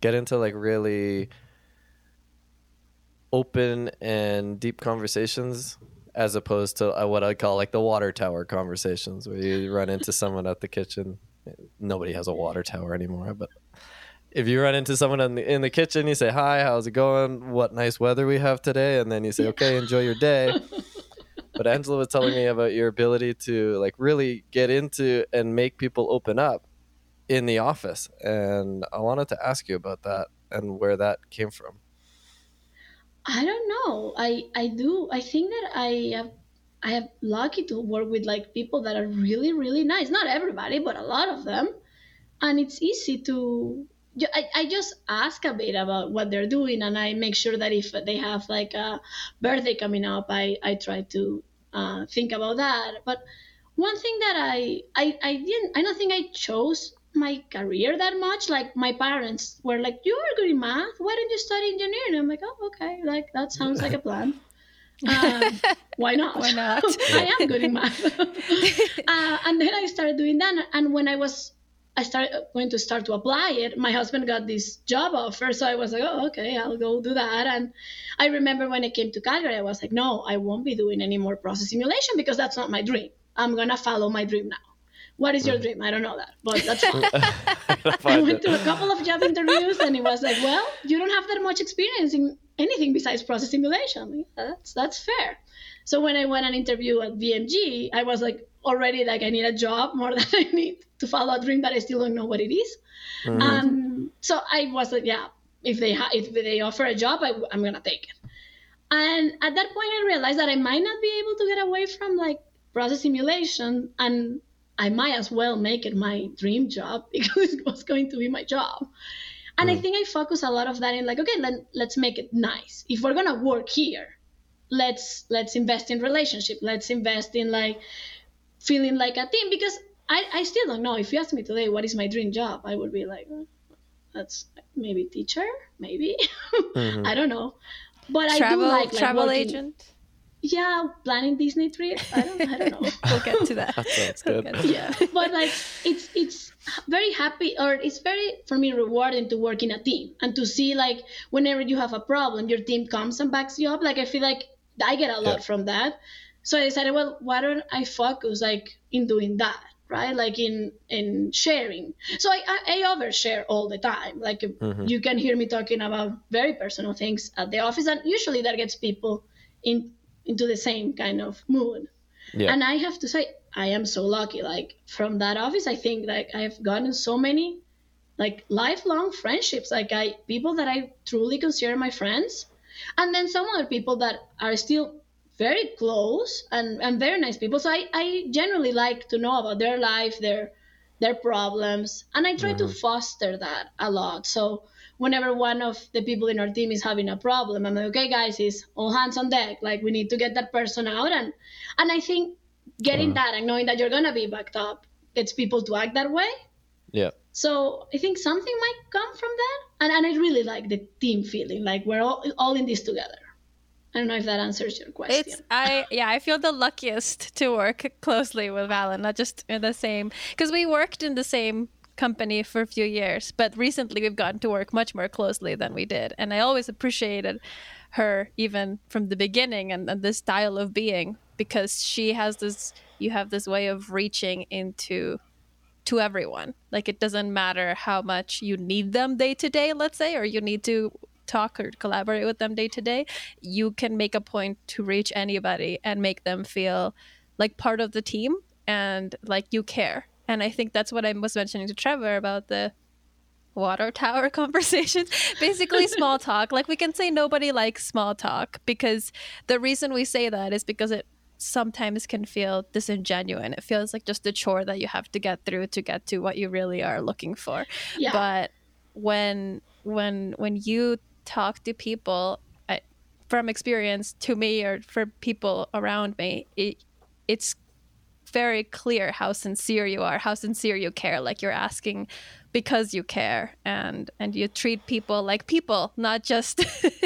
B: get into like really open and deep conversations as opposed to uh, what I call like the water tower conversations where you run into someone at the kitchen. Nobody has a water tower anymore, but if you run into someone in the, in the kitchen, you say, Hi, how's it going? What nice weather we have today. And then you say, Okay, enjoy your day. but Angela was telling me about your ability to like really get into and make people open up in the office. And I wanted to ask you about that and where that came from.
D: i don't know i i do i think that i have i have lucky to work with like people that are really really nice not everybody but a lot of them and it's easy to I, I just ask a bit about what they're doing and i make sure that if they have like a birthday coming up i i try to uh, think about that. But one thing that I, I i didn't i don't think i chose my career that much. Like my parents were like you are good in math. Why don't you study engineering? I'm like oh okay. Like that sounds like a plan. Um, why not?
A: Why not?
D: i am good in math. Uh, and then i started doing that and when i was I started uh, going to start to apply it. My husband got this job offer, so I was like, "Oh, okay, I'll go do that." And I remember when I came to Calgary, I was like, "No, I won't be doing any more process simulation because that's not my dream. I'm gonna follow my dream now." What is your mm-hmm. dream? I don't know that, but that's fine. I went to a couple of job interviews, and it was like, "Well, you don't have that much experience in anything besides process simulation. That's that's fair." So when I went an interview at VMG, I was like, already like I need a job more than I need to follow a dream that I still don't know what it is.
B: Mhm.
D: Um, so I was like, yeah, if they ha- if they offer a job, I, I'm gonna take it. And at that point, I realized that I might not be able to get away from like process simulation, and I might as well make it my dream job because it was going to be my job. And I
B: Mm.
D: think I focus a lot of that in like, okay, let, let's make it nice. If we're gonna work here, let's let's invest in relationship. Let's invest in like feeling like a team because I, I still don't know. If you ask me today what is my dream job, I would be like, "Uh, that's maybe teacher, maybe
B: Mhm.
D: I don't know. But I do like, like
A: travel
D: working-
A: agent.
D: Yeah, planning Disney trip. I don't I don't know.
A: We'll get to that.
B: That sounds
A: We'll
B: good.
A: get
D: yeah but like it's it's very happy or it's very for me rewarding to work in a team and to see like whenever you have a problem your team comes and backs you up like i feel like i get a lot
B: Yeah.
D: from that so i decided well why don't i focus like in doing that right like in in sharing so i i, I overshare all the time like
B: Mhm.
D: you can hear me talking about very personal things at the office and usually that gets people in into the same kind of mood
B: Yeah.
D: and I have to say, I am so lucky. Like from that office, I think like I've gotten so many like lifelong friendships. Like I people that I truly consider my friends. And then some other people that are still very close and, and very nice people. So I, I generally like to know about their life, their their problems. And I try to mm-hmm. foster that a lot. So whenever one of the people in our team is having a problem, I'm like, okay guys, it's all hands on deck. Like we need to get that person out and and I think getting
B: Wow.
D: that and knowing that you're gonna be backed up gets people to act that way.
B: Yeah.
D: So I think something might come from that, and and I really like the team feeling, like we're all all in this together. I don't know if that answers your question.
A: It's I yeah I feel the luckiest to work closely with Valen, not just in the same because we worked in the same company for a few years, but recently we've gotten to work much more closely than we did, and I always appreciated her even from the beginning and, and this style of being because she has this you have this way of reaching into to everyone like it doesn't matter how much you need them day to day let's say or you need to talk or collaborate with them day to day you can make a point to reach anybody and make them feel like part of the team and like you care. And i think that's what i was mentioning to trevor about the water tower conversations. Basically small talk. Like we can say nobody likes small talk because the reason we say that is because it sometimes can feel disingenuous. It feels like just a chore that you have to get through to get to what you really are looking for.
D: Yeah,
A: but when when when you talk to people I, from experience to me or for people around me it, it's very clear how sincere you are how sincere you care like you're asking because you care and and you treat people like people not just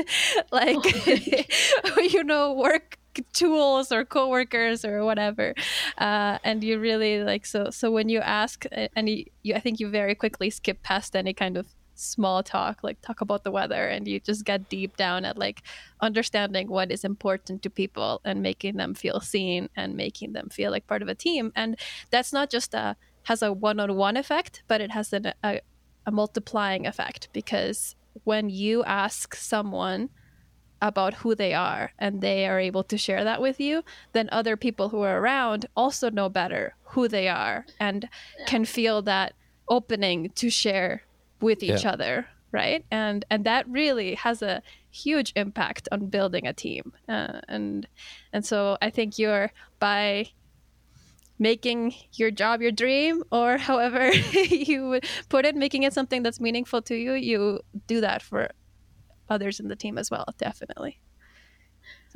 A: like you know work tools or coworkers or whatever. Uh, and you really like so so when you ask uh, and you, you i think you very quickly skip past any kind of small talk like talk about the weather and you just get deep down at like understanding what is important to people and making them feel seen and making them feel like part of a team. And that's not just a has a one-on-one effect but it has an, a, a multiplying effect because when you ask someone about who they are and they are able to share that with you then other people who are around also know better who they are and can feel that opening to share with each
B: Yeah.
A: other right and and that really has a huge impact on building a team uh, and and so i think you're by making your job your dream or however you would put it making it something that's meaningful to you you do that for others in the team as well definitely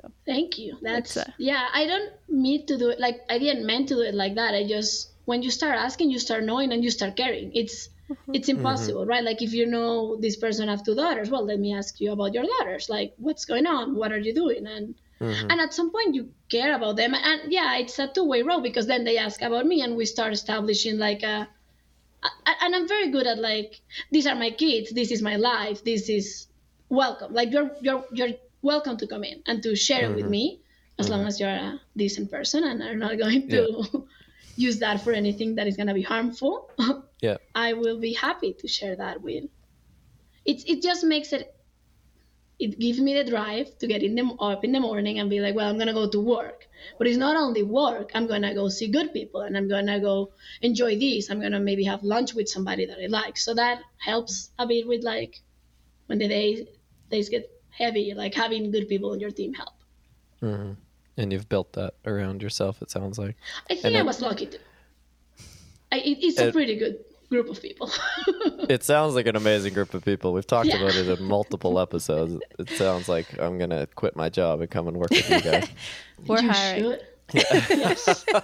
A: So
D: Thank you. That's
A: It's a-
D: yeah. I don't mean to do it like I didn't meant to do it like that. I just when you start asking, you start knowing, and you start caring. It's Mm-hmm. it's mm-hmm. impossible, right? Like if you know this person have two daughters, well, let me ask you about your daughters. Like what's going on? What are you doing? And
B: Mhm.
D: and at some point you care about them. And yeah, it's a two way road because then they ask about me, and we start establishing like a. a- And I'm very good at like these are my kids. This is my life. This is welcome. Like you're you're you're welcome to come in and to share it with
B: mm-hmm.
D: me, as long as you're a decent person and are not going to use that for anything that is going to be harmful.
B: Yeah.
D: I will be happy to share that with. It it just makes it it gives me the drive to get in them up in the morning and be like, well, I'm gonna go to work. But it's not only work. I'm gonna go see good people and I'm gonna go enjoy this. I'm gonna maybe have lunch with somebody that I like. So that helps a bit with like when the days days get heavy, like having good people on your team help.
B: Mm-hmm. And you've built that around yourself. It sounds like.
D: I think I was lucky too. I, it, it's a pretty good group of people.
B: it sounds like an amazing group of people. We've talked yeah. about it in multiple episodes. It sounds like I'm gonna quit my job and come and work with you guys.
A: We're you hiring.
D: Should. Yeah. yes.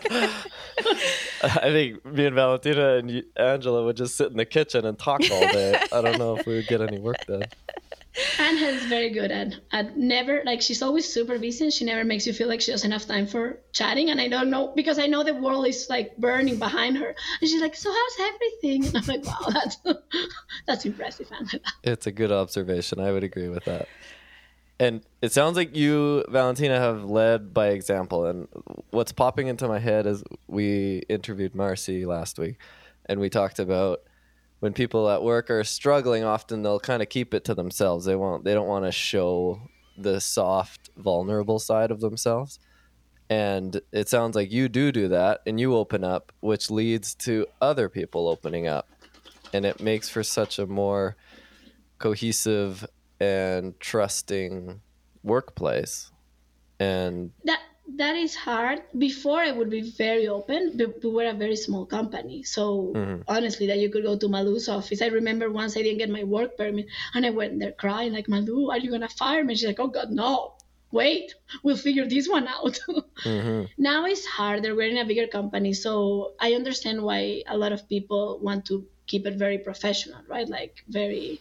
B: I think me and Valentina and Angela would just sit in the kitchen and talk all day. I don't know if we would get any work done.
D: Anne is very good at at never like she's always super busy and she never makes you feel like she doesn't have time for chatting. And I don't know because I know the world is like burning behind her. And she's like so how's everything? And I'm like wow that's that's impressive Anne.
B: It's a good observation. I would agree with that. And it sounds like you Valentina have led by example. And what's popping into my head is we interviewed Marcy last week and we talked about when people at work are struggling, often they'll kind of keep it to themselves. They won't. They don't want to show the soft, vulnerable side of themselves. And it sounds like you do do that, and you open up, which leads to other people opening up, and it makes for such a more cohesive and trusting workplace. And
D: that that is hard. Before I would be very open, but we were a very small company. So mm-hmm. honestly, that you could go to Malu's office. I remember once I didn't get my work permit and I went there crying like, Malu, are you gonna fire me? She's like, oh God, no. Wait, we'll figure this one out. mm-hmm. Now it's harder. We're in a bigger company, so I understand why a lot of people want to keep it very professional, right? Like very,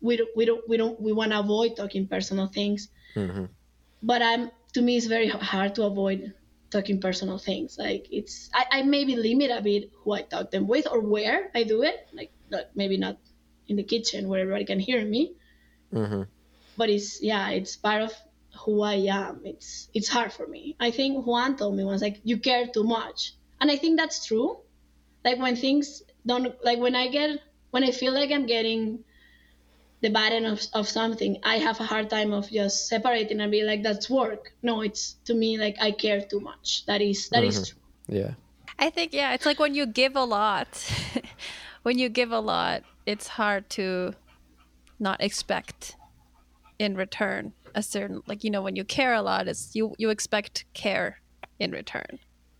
D: we don't, we don't, we don't, we want to avoid talking personal things. Mm-hmm. But I'm to me it's very hard to avoid talking personal things. Like it's I, I maybe limit a bit who I talk them with or where I do it. Like not, maybe not in the kitchen where everybody can hear me. Mm-hmm. But it's yeah, it's part of who I am. It's it's hard for me. I think Juan told me once like you care too much, and I think that's true. Like when things don't like when I get when I feel like I'm getting the burden of, of something i have a hard time of just separating and be like that's work no it's to me like i care too much that is that mm-hmm. is true
B: yeah
A: i think yeah it's like when you give a lot when you give a lot it's hard to not expect in return a certain like you know when you care a lot it's you you expect care in return.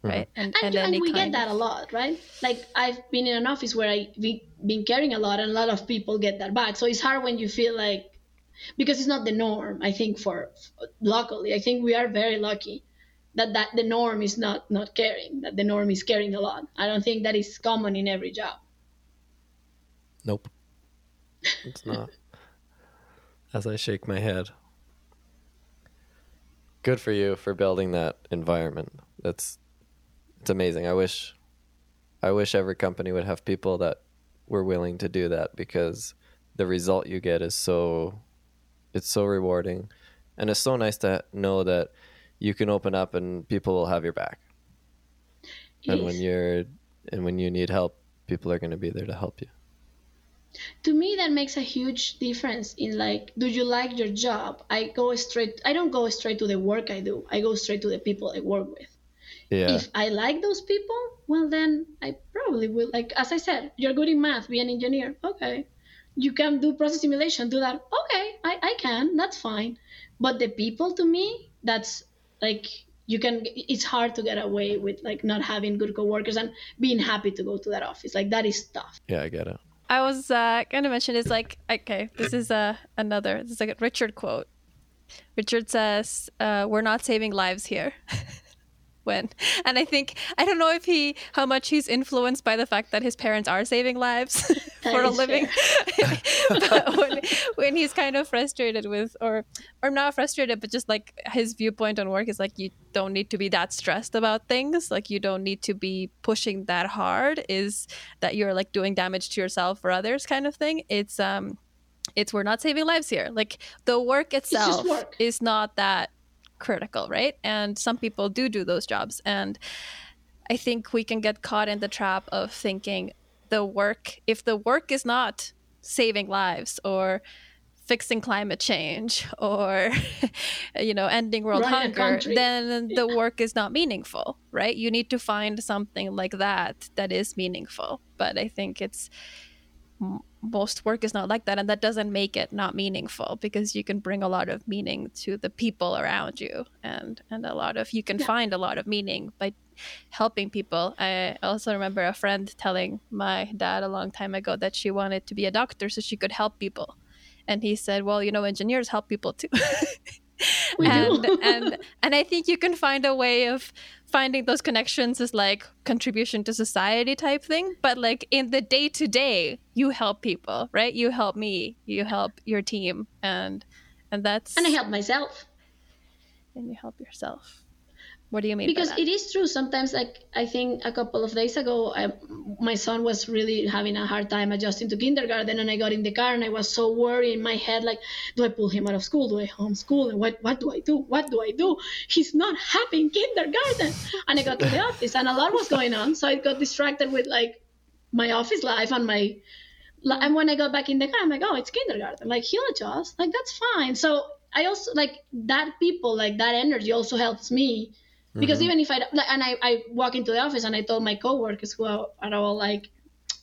A: Right? Mm-hmm.
D: And, and, and, and we get that a lot, right? Like I've been in an office where I've been caring a lot, and a lot of people get that back. So it's hard when you feel like because it's not the norm. I think for luckily, I think we are very lucky that that the norm is not not caring. That the norm is caring a lot. I don't think that is common in every job.
B: Nope, it's not. As I shake my head. Good for you for building that environment. That's it's amazing. I wish I wish every company would have people that were willing to do that because the result you get is so it's so rewarding and it's so nice to know that you can open up and people will have your back. Yes. And when you're and when you need help, people are going to be there to help you.
D: To me that makes a huge difference in like do you like your job? I go straight I don't go straight to the work I do. I go straight to the people I work with
B: yeah.
D: if I like those people, well, then I probably will. Like, as I said, you're good in math, be an engineer. Okay. You can do process simulation, do that. Okay, I, I can. That's fine. But the people to me, that's like, you can, it's hard to get away with like not having good coworkers and being happy to go to that office. Like, that is tough.
B: Yeah, I get it.
A: I was uh, going to mention is like, okay, this is uh, another, this is like a Richard quote. Richard says, uh, We're not saving lives here. when. And I think I don't know if he how much he's influenced by the fact that his parents are saving lives for a living. but when, when he's kind of frustrated with or or not frustrated, but just like his viewpoint on work is like you don't need to be that stressed about things. Like you don't need to be pushing that hard. Is that you're like doing damage to yourself or others kind of thing. It's um it's we're not saving lives here. Like the work itself work. is not that critical, right? And some people do do those jobs. And I think we can get caught in the trap of thinking the work, if the work is not saving lives or fixing climate change or you know ending world
D: a
A: hunger then the work is not meaningful right you need to find something like that that is meaningful but i think it's most work is not like that and that doesn't make it not meaningful because you can bring a lot of meaning to the people around you and and a lot of you can
D: Yeah.
A: find a lot of meaning by helping people. I also remember a friend telling my dad a long time ago that she wanted to be a doctor so she could help people and he said well you know engineers help people too. And and and i think you can find a way of finding those connections is like contribution to society type thing but like in the day to day you help people right you help me you help your team and and that's
D: and I help myself.
A: and you help yourself what do you mean
D: because it is true sometimes like i think a couple of days ago I, my son was really having a hard time adjusting to kindergarten and i got in the car and i was so worried in my head like do i pull him out of school? Do i homeschool and what, what do i do? What do i do? He's not happy in kindergarten. And i got to the office and a lot was going on so i got distracted with like my office life and my and when i got back in the car i'm like oh it's kindergarten. Like he'll adjust. Like that's fine. So i also like that people like that energy also helps me because even if I like, and I, I walk into the office and I told my coworkers who are, are all like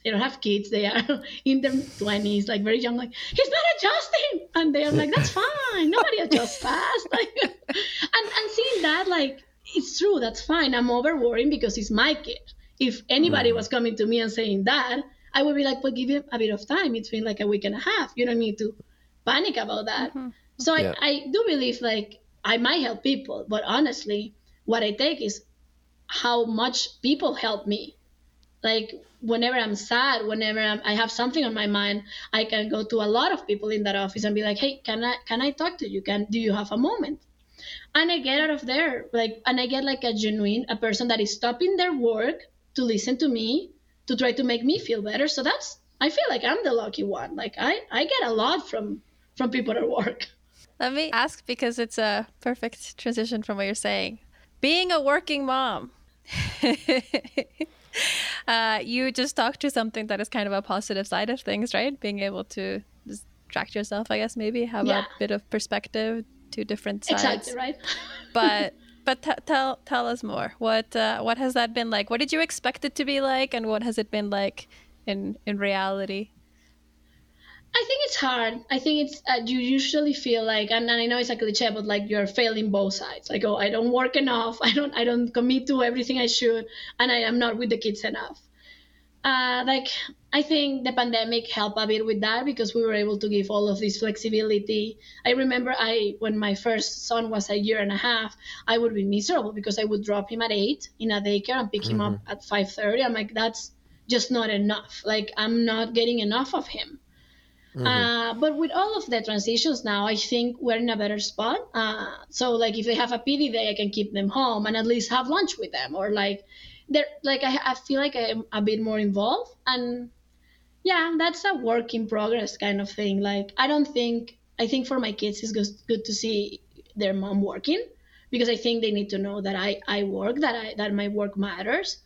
D: they don't have kids they are in their 20s like very young like he's not adjusting! And they're like that's fine nobody adjusts fast. Like and and seeing that like it's true that's fine I'm over worrying because it's my kid. If anybody was coming to me and saying that I would be like but give him a bit of time it's been like a week and a half you don't need to panic about that.
A: Mhm.
D: so
B: Yeah.
D: I, I do believe like I might help people, but honestly, what I take is how much people help me. Like whenever I'm sad, whenever I'm, I have something on my mind, I can go to a lot of people in that office and be like, "Hey, can I can I talk to you? Can do you have a moment?" And I get out of there like, and I get like a genuine a person that is stopping their work to listen to me to try to make me feel better. So that's I feel like I'm the lucky one. Like I I get a lot from from people at work.
A: let me ask because it's a perfect transition from what you're saying being a working mom. Uh, you just talked to something that is kind of a positive side of things right? Being able to distract yourself i guess maybe have
D: Yeah.
A: a bit of perspective to different sides.
D: Exactly right.
A: but but t- tell tell us more. What uh, what has that been like? What did you expect it to be like and what has it been like in in reality
D: I think it's hard. I think it's uh, you usually feel like, and, and I know it's a cliche, but like you're failing both sides. Like, oh, I don't work enough. I don't, I don't commit to everything I should, and I am not with the kids enough. Uh, like, I think the pandemic helped a bit with that because we were able to give all of this flexibility. I remember I, when my first son was a year and a half, I would be miserable because I would drop him at eight in a daycare and pick him up at five thirty. I'm like, that's just not enough. Like, I'm not getting enough of him. Uh, but with all of the transitions now, I think we're in a better spot. Uh, so like if they have a PD day, I can keep them home and at least have lunch with them, or like they're like I, I feel like I'm a bit more involved, and yeah, that's a work in progress kind of thing. Like I don't think I think for my kids it's good to see their mom working because I think they need to know that I I work, that I that my work matters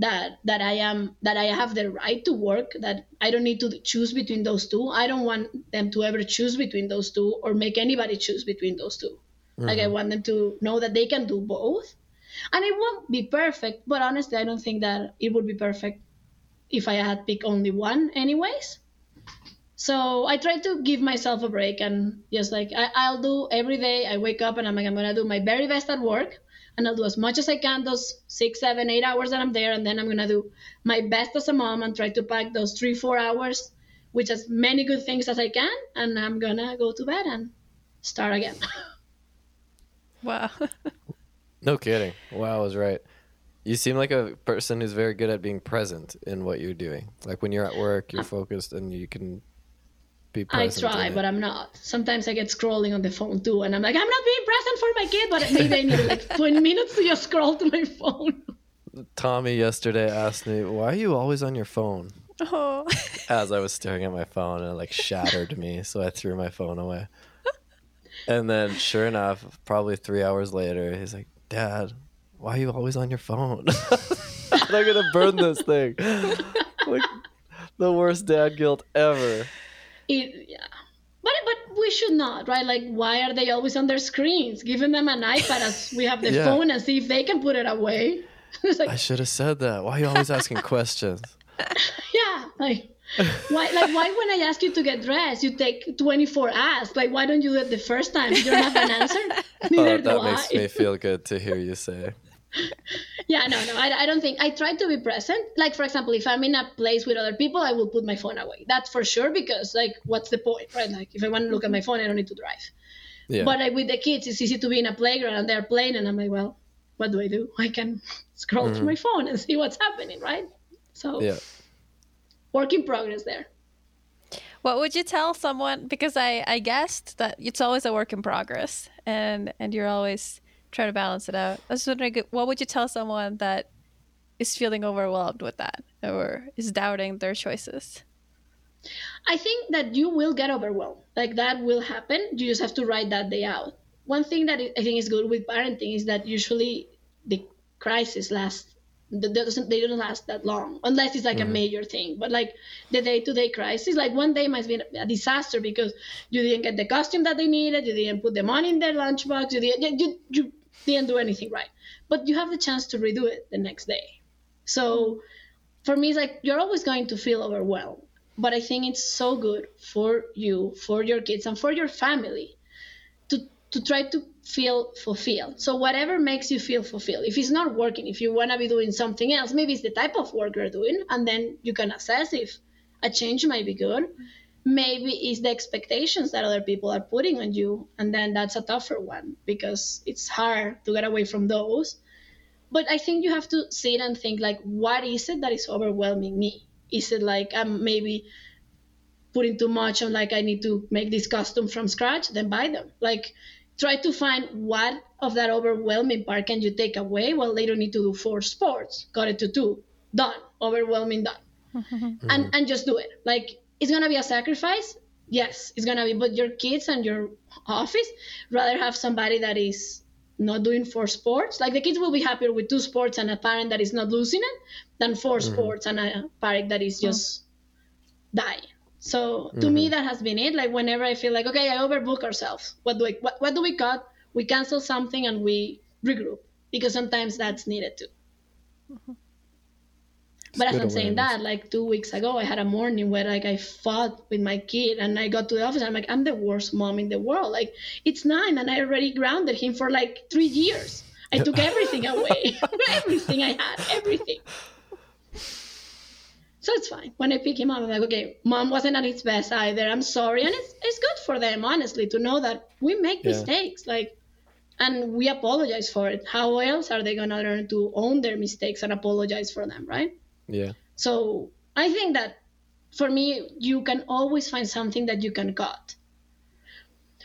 D: that that I am that I have the right to work that I don't need to choose between those two. I don't want them to ever choose between those two or make anybody choose between those 2 Like I mm-hmm. want them to know that they can do both. And it won't be perfect, but honestly I don't think that it would be perfect if I had picked only one anyways. So I try to give myself a break and just like I, I'll do every day. I wake up and I'm like I'm gonna do my very best at work and I'll do as much as I can those six, seven, eight hours that I'm there, and then I'm gonna do my best as a mom and try to pack those three, four hours with as many good things as I can, and I'm gonna go to bed and start again.
A: wow
B: No kidding. Wow, I was right. You seem like a person who's very good at being present in what you're doing. Like when you're at work, you're uh, focused and you can be
D: I try, but. I'm not. Sometimes I get scrolling on the phone too, and I'm like, I'm not being present for my kid, but maybe I need like 20 minutes to just scroll to my phone.
B: Tommy yesterday asked me, "Why are you always on your phone?"
A: oh
B: As I was staring at my phone, and it like shattered me, so I threw my phone away. And then, sure enough, probably three hours later, he's like, "Dad, why are you always on your phone? I'm gonna burn this thing." Like the worst dad guilt ever.
D: It, yeah. But but we should not, right? Like, why are they always on their screens? Giving them an iPad as we have the
B: Yeah.
D: phone and see if they can put it away. like,
B: I should have said that. Why are you always asking questions?
D: yeah, like, why? Like, why when I ask you to get dressed, you take 24 asks? Like, why don't you do it the first time? You don't have an answer. Neither
B: Oh,
D: do
B: that
D: I.
B: makes me feel good to hear you say.
D: Yeah, no, no, I, I don't think I try to be present. Like, for example, if I'm in a place with other people, I will put my phone away. That's for sure because, like, what's the point, right? Like, if I want to look at my phone, I don't need to drive.
B: Yeah.
D: But like, with the kids, it's easy to be in a playground and they're playing, and I'm like, well, what do I do? I can scroll through my phone and see what's happening, right? So,
B: Mm-hmm. yeah.
D: work in progress there.
A: What would you tell someone? Because I, I guessed that it's always a work in progress, and and you're always trying to balance it out. I was wondering, what would you tell someone that is feeling overwhelmed with that, or is doubting their choices?
D: I think that you will get overwhelmed. Like that will happen. You just have to write that day out. One thing that I think is good with parenting is that usually the crisis lasts. They doesn't they don't last that long unless it's like a mm-hmm. major thing. But like the day to day crisis, like one day might be a disaster because you didn't get the costume that they needed, you didn't put the money in their lunchbox, you didn't you, you didn't do anything right. But you have the chance to redo it the next day. So for me, it's like you're always going to feel overwhelmed but I think it's so good for you, for your kids, and for your family to to try to feel fulfilled. So whatever makes you feel fulfilled. If it's not working, if you want to be doing something else, maybe it's the type of work you're doing, and then you can assess if a change might be good. Maybe it's the expectations that other people are putting on you, and then that's a tougher one because it's hard to get away from those. But I think you have to sit and think like, what is it that is overwhelming me? Is it like I'm maybe putting too much on like I need to make this costume from scratch? Then buy them. Like try to find what of that overwhelming part can you take away? Well, they don't need to do four sports. Cut it to two. Done. Overwhelming done. And and just do it. Like it's gonna be a sacrifice. Yes, it's gonna be. But your kids and your office rather have somebody that is not doing four sports. Like the kids will be happier with two sports and a parent that is not losing it than 4 mm-hmm. sports and a parent that is oh. just dying. So to me mm-hmm. that has been it. Like whenever I feel like okay, I overbook ourselves. What do we what, what do we cut? We cancel something and we regroup because sometimes that's needed too. Mm-hmm. But as I'm saying that, like two weeks ago, I had a morning where like I fought with my kid, and I got to the office. And I'm like, I'm the worst mom in the world. Like it's nine, and I already grounded him for like three years. I took everything away, everything I had, everything. So it's fine. When I pick him up, I'm like, okay, mom wasn't at its best either. I'm sorry, and it's it's good for them, honestly, to know that we make
B: Yeah.
D: mistakes, like, and we apologize for it. How else are they gonna learn to own their mistakes and apologize for them, right?
B: Yeah.
D: So I think that for me, you can always find something that you can cut.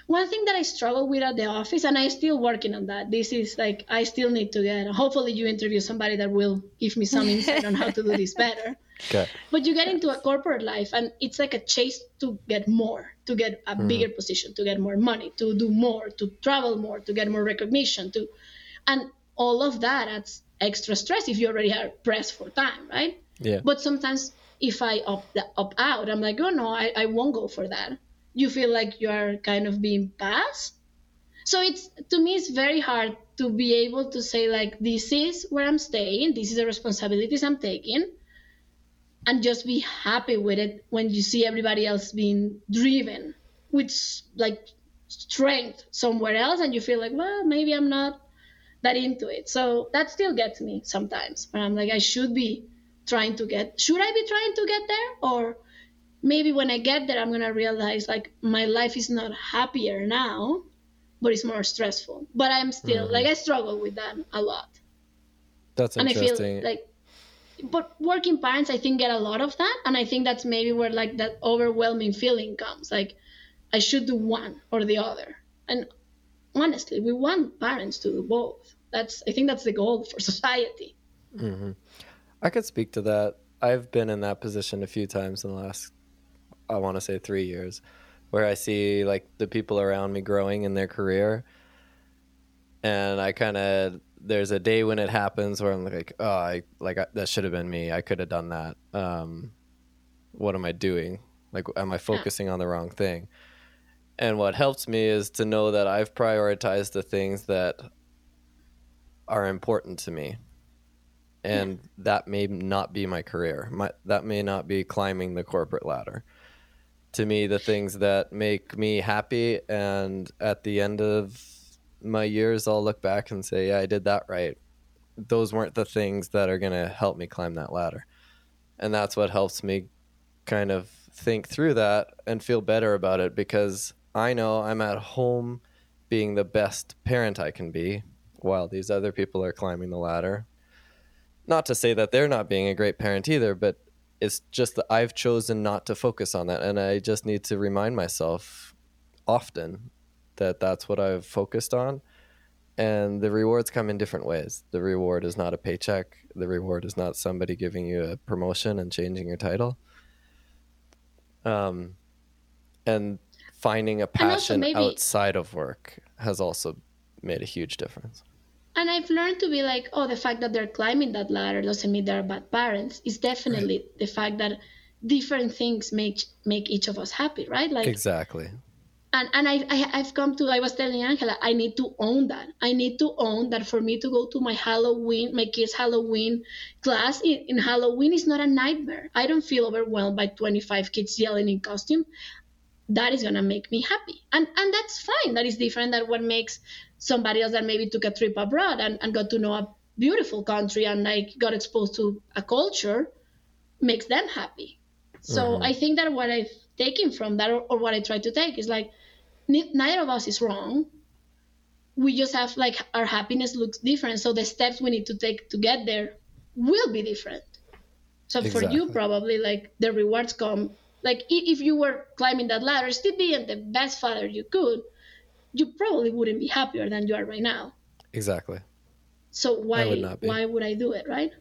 D: One thing that I struggle with at the office, and I'm still working on that. This is like I still need to get. Hopefully, you interview somebody that will give me some insight on how to do this better.
B: Okay.
D: But you get into a corporate life, and it's like a chase to get more, to get a mm-hmm. bigger position, to get more money, to do more, to travel more, to get more recognition, to, and all of that adds extra stress if you already are pressed for time, right?
B: Yeah.
D: But sometimes if I opt, opt out, I'm like, oh no, I, I won't go for that. You feel like you are kind of being passed. So it's to me it's very hard to be able to say like this is where I'm staying, this is the responsibilities I'm taking, and just be happy with it when you see everybody else being driven with like strength somewhere else and you feel like, well, maybe I'm not that into it. So that still gets me sometimes. But I'm like, I should be trying to get should I be trying to get there? Or maybe when I get there I'm gonna realize like my life is not happier now, but it's more stressful. But I'm still mm-hmm. like I struggle with that a lot.
B: That's
D: And I feel like but working parents I think get a lot of that and I think that's maybe where like that overwhelming feeling comes. Like I should do one or the other. And honestly, we want parents to do both. That's I think that's the goal for society.
B: I could speak to that. I've been in that position a few times in the last, I want to say three years, where I see like the people around me growing in their career. And I kind of, there's a day when it happens where I'm like, oh, I, like, I, that should have been me. I could have done that. Um, what am I doing? Like, am I focusing on the wrong thing? And what helps me is to know that I've prioritized the things that are important to me. And yeah. that may not be my career. My, that may not be climbing the corporate ladder. To me, the things that make me happy and at the end of my years, I'll look back and say, yeah, I did that right. Those weren't the things that are going to help me climb that ladder. And that's what helps me kind of think through that and feel better about it because I know I'm at home being the best parent I can be while these other people are climbing the ladder. Not to say that they're not being a great parent either, but it's just that I've chosen not to focus on that. And I just need to remind myself often that that's what I've focused on. And the rewards come in different ways. The reward is not a paycheck, the reward is not somebody giving you a promotion and changing your title. Um, and finding a passion maybe, outside of work has also made a huge difference.
D: And I've learned to be like, oh, the fact that they're climbing that ladder doesn't mean they're bad parents. It's definitely right. the fact that different things make make each of us happy, right?
B: Like exactly
D: and and I, I have come to I was telling Angela I need to own that I need to own that for me to go to my Halloween my kids Halloween class in, in Halloween is not a nightmare I don't feel overwhelmed by 25 kids yelling in costume that is gonna make me happy. And and that's fine. That is different than what makes somebody else that maybe took a trip abroad and, and got to know a beautiful country and like got exposed to a culture makes them happy. So mm-hmm. I think that what I've taken from that or, or what I try to take is like neither of us is wrong. We just have like our happiness looks different. So the steps we need to take to get there will be different. So exactly. for you probably like the rewards come like if you were climbing that ladder still being the best father you could you probably wouldn't be happier than you are right now.
B: Exactly.
D: So why would why would i do it right?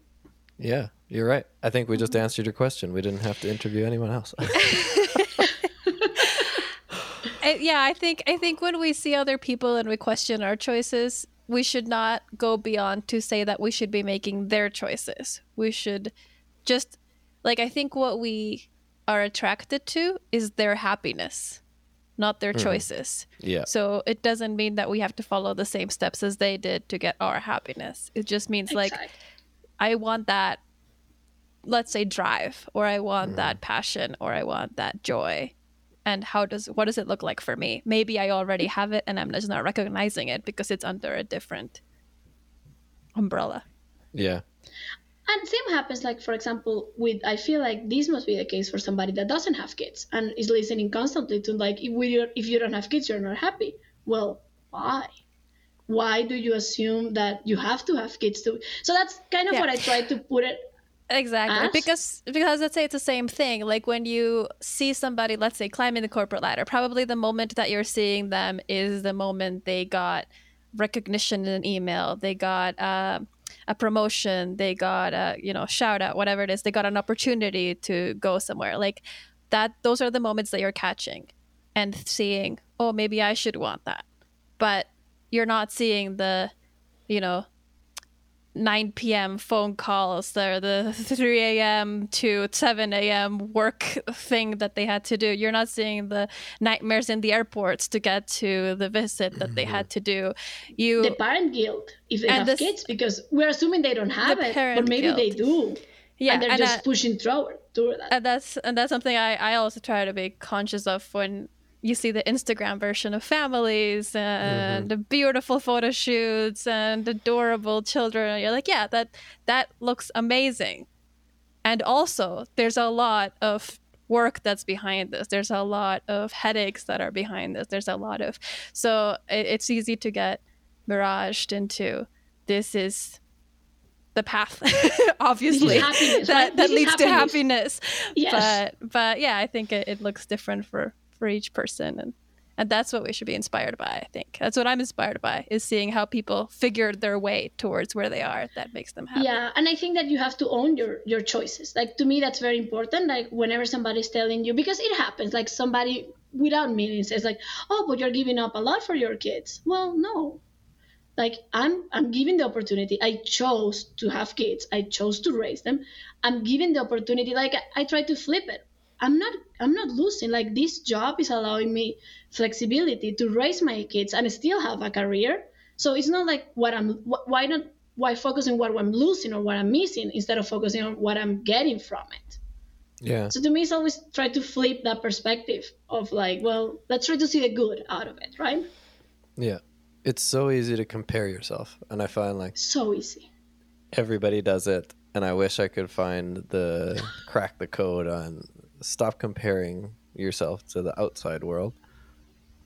B: Yeah you're right. I think we just mm-hmm. answered your question. We didn't have to interview anyone else.
A: I, yeah, I think I think when we see other people and we question our choices, we should not go beyond to say that we should be making their choices. We should just like I think what we are attracted to is their happiness, not their mm-hmm. choices.
B: Yeah.
A: So it doesn't mean that we have to follow the same steps as they did to get our happiness. It just means exactly. like I want that let's say drive or I want mm. that passion or I want that joy and how does what does it look like for me maybe i already have it and i'm just not recognizing it because it's under a different umbrella
B: yeah
D: and same happens like for example with i feel like this must be the case for somebody that doesn't have kids and is listening constantly to like if, we, if you don't have kids you're not happy well why why do you assume that you have to have kids to so that's kind of yeah. what i try to put it
A: Exactly. Because because let's say it's the same thing. Like when you see somebody, let's say climbing the corporate ladder, probably the moment that you're seeing them is the moment they got recognition in an email, they got uh, a promotion, they got a you know shout out, whatever it is, they got an opportunity to go somewhere. Like that. Those are the moments that you're catching and seeing. Oh, maybe I should want that, but you're not seeing the, you know, 9 p.m. phone calls or the 3 a.m. to 7 a.m. work thing that they had to do. You're not seeing the nightmares in the airports to get to the visit that they had to do. You
D: the parent guilt if they have kids because we're assuming they don't have it, but maybe guilt. they do. Yeah, and they're and just uh, pushing through, through that.
A: And that's and that's something I I also try to be conscious of when you see the Instagram version of families and mm-hmm. beautiful photo shoots and adorable children. You're like, yeah, that that looks amazing. And also, there's a lot of work that's behind this. There's a lot of headaches that are behind this. There's a lot of so it, it's easy to get miraged into this is the path obviously that, right? that leads happiness. to happiness yes. but but yeah i think it, it looks different for for each person and and that's what we should be inspired by i think. That's what i'm inspired by is seeing how people figured their way towards where they are that makes them happy.
D: Yeah and i think that you have to own your your choices. Like to me that's very important like whenever somebody's telling you because it happens like somebody without meaning says like oh but you're giving up a lot for your kids. Well no. Like i'm i'm giving the opportunity. I chose to have kids. I chose to raise them. I'm giving the opportunity. Like i, I try to flip it i'm not i'm not losing like this job is allowing me flexibility to raise my kids and still have a career so it's not like what i'm why not why focus on what i'm losing or what i'm missing instead of focusing on what i'm getting from it
B: Yeah.
D: so to me it's always try to flip that perspective of like well let's try to see the good out of it right
B: Yeah. It's so easy to compare yourself. And I find like
D: so easy
B: everybody does it. And I wish I could find the crack the code on stop comparing yourself to the outside world.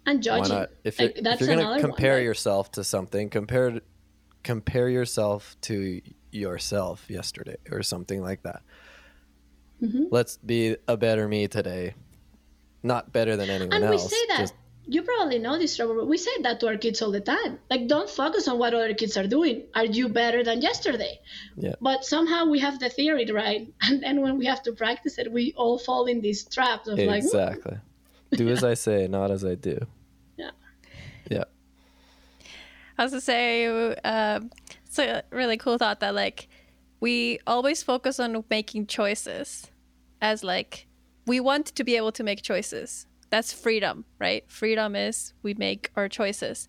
D: and
B: Why
D: judging
B: not? If you're,
D: Like,
B: if you're going to
D: one,
B: compare yourself to something, compare compare yourself to yourself yesterday or something like that.
D: Mhm.
B: Let's be a better me today. Not better than anyone
D: and
B: else.
D: we say that
B: just-
D: you probably know this Robert, but we say that to our kids all the time like don't focus on what other kids are doing are you better than yesterday
B: Yeah.
D: but somehow we have the theory right and then when we have to practice it we all fall in these traps of like "Hmm,
B: exactly. do as I say, not as I do.
D: Yeah.
B: Yeah.
A: I was to say, uh, it's a really cool thought that like we always focus on making choices, as like we want to be able to make choices. That's freedom, right? Freedom is we make our choices,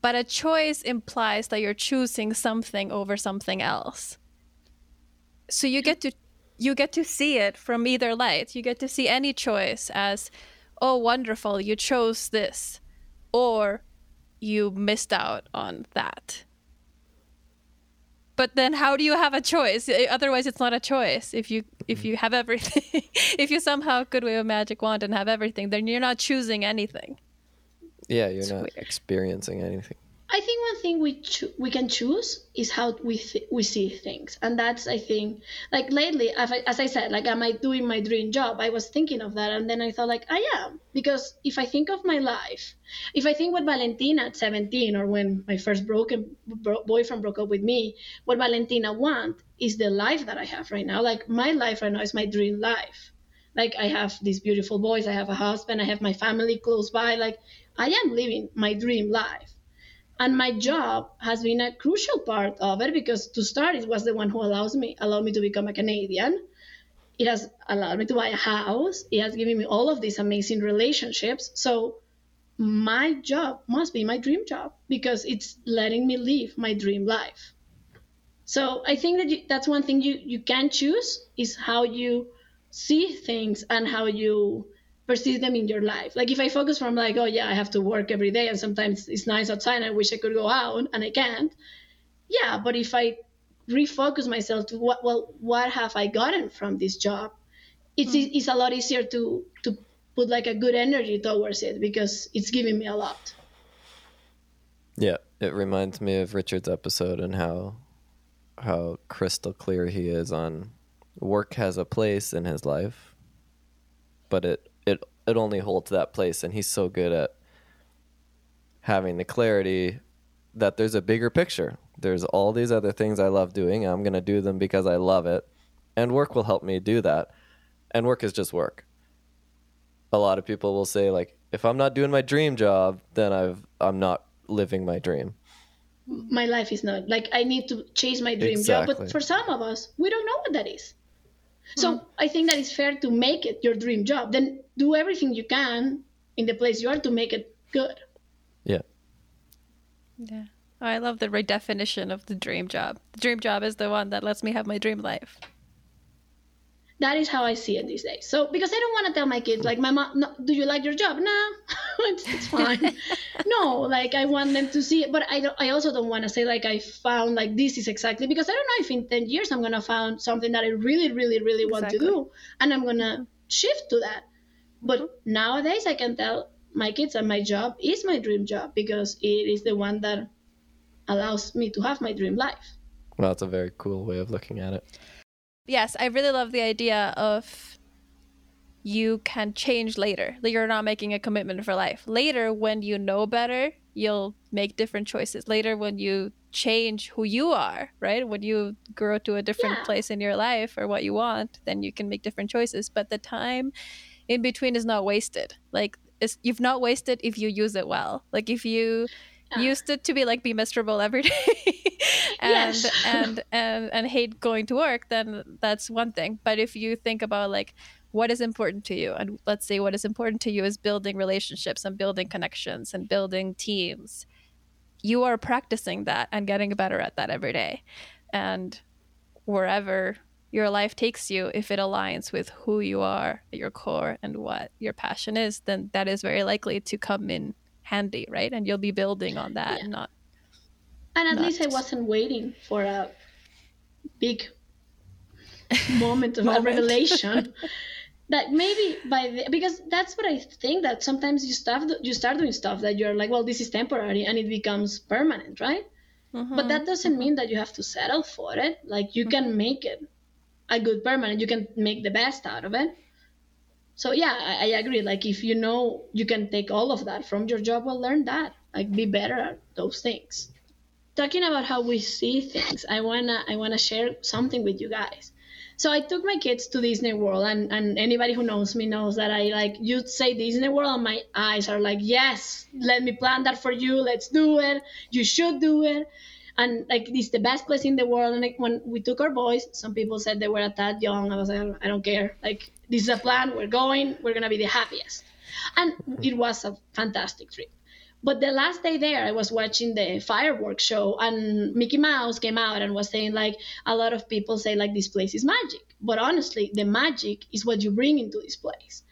A: but a choice implies that you're choosing something over something else. So you get to you get to see it from either light. You get to see any choice as, oh, wonderful, you chose this, or you missed out on that. But then how do you have a choice? Otherwise it's not a choice. If you if mm-hmm. you have everything if you somehow could wave a magic wand and have everything, then you're not choosing anything.
B: Yeah, you're
A: It's
B: not
A: weird.
B: experiencing anything.
D: I think one thing we cho- we can choose is how we th- we see things, and that's I think like lately, as I, said, like am I doing my dream job? I was thinking of that, and then I thought like I am because if I think of my life, if I think what Valentina at 17 or when my first broken bro- boyfriend broke up with me, what Valentina want is the life that I have right now. Like my life right now is my dream life. Like I have these beautiful boys, I have a husband, I have my family close by. Like I am living my dream life and my job has been a crucial part of it because to start it was the one who allows me allowed me to become a canadian. It has allowed me to buy a house. It has given me all of these amazing relationships. So my job must be my dream job because it's letting me live my dream life. So i think that you, that's one thing you you can choose is how you see things and how you perceive them in your life. Like if I focus from like, oh yeah, I have to work every day and sometimes it's nice outside and I wish I could go out and I can't. Yeah, but if I refocus myself to what well, what have I gotten from this job? It's mm. it's a lot easier to to put like a good energy towards it because it's giving me a lot.
B: Yeah, it reminds me of Richard's episode and how how crystal clear he is on work has a place in his life, but it it it only holds that place, and he's so good at having the clarity that there's a bigger picture. There's all these other things I love doing. I'm gonna do them because I love it, and work will help me do that. And work is just work. A lot of people will say like, if I'm not doing my dream job, then I've I'm not living my dream.
D: My life is not like I need to chase my dream job, but for some of us, we don't know what that is. So mm. I think that it's fair to make it your dream job. Then do everything you can in the place you are to make it good.
B: Yeah.
A: Yeah. Oh, I love the redefinition of the dream job. The dream job is the one that lets me have my dream life.
D: That is how I see it these days. So because I don't want to tell my kids like my mom, no, do you like your job? No, it's, it's fine. no, like I want them to see it, but I don't. I also don't want to say like I found like this is exactly because I don't know if in ten years I'm gonna find something that I really, really, really want
A: Exactly.
D: to do, and I'm gonna shift to that. But mm-hmm. nowadays I can tell my kids that my job is my dream job because it is the one that allows me to have my dream life.
B: Well, that's a very cool way of looking at it.
A: Yes, I really love the idea of you can change later. That you're not making a commitment for life. Later, when you know better, you'll make different choices. Later, when you change who you are, right? When you grow to a different
D: Yeah.
A: place in your life or what you want, then you can make different choices. But the time in between is not wasted. Like it's, you've not wasted if you use it well. Like if you. Used it to be like be miserable every day. And
D: Yes.
A: and and and hate going to work then that's one thing. But if you think about like what is important to you and let's say what is important to you is building relationships and building connections and building teams you are practicing that and getting better at that every day. And wherever your life takes you if it aligns with who you are at your core and what your passion is then that is very likely to come in handy right and you'll be building on that yeah. not
D: and at least i wasn't waiting for a big moment of moment. revelation that maybe by the, because that's what I think that sometimes you start you start doing stuff that you're like, well, this is temporary and it becomes permanent, right? Mm-hmm. But that doesn't mm-hmm. mean that you have to settle for it. Like you mm-hmm. can make it a good permanent. You can make the best out of it. So yeah, I, I agree. Like if you know you can take all of that from your job, well, learn that. Like be better at those things. Talking about how we see things, I wanna I wanna share something with you guys so I took my kids to Disney World, and, and anybody who knows me knows that I like you say Disney World, and my eyes are like, yes, let me plan that for you. Let's do it. You should do it. And like it's the best place in the world. And like when we took our boys, some people said they were a tad young. I was like, I don't care. Like this is a plan. We're going. We're gonna be the happiest. And mm-hmm. it was a fantastic trip. But the last day there, I was watching the fireworks show, and Mickey Mouse came out and was saying like a lot of people say like this place is magic, but honestly, the magic is what you bring into this place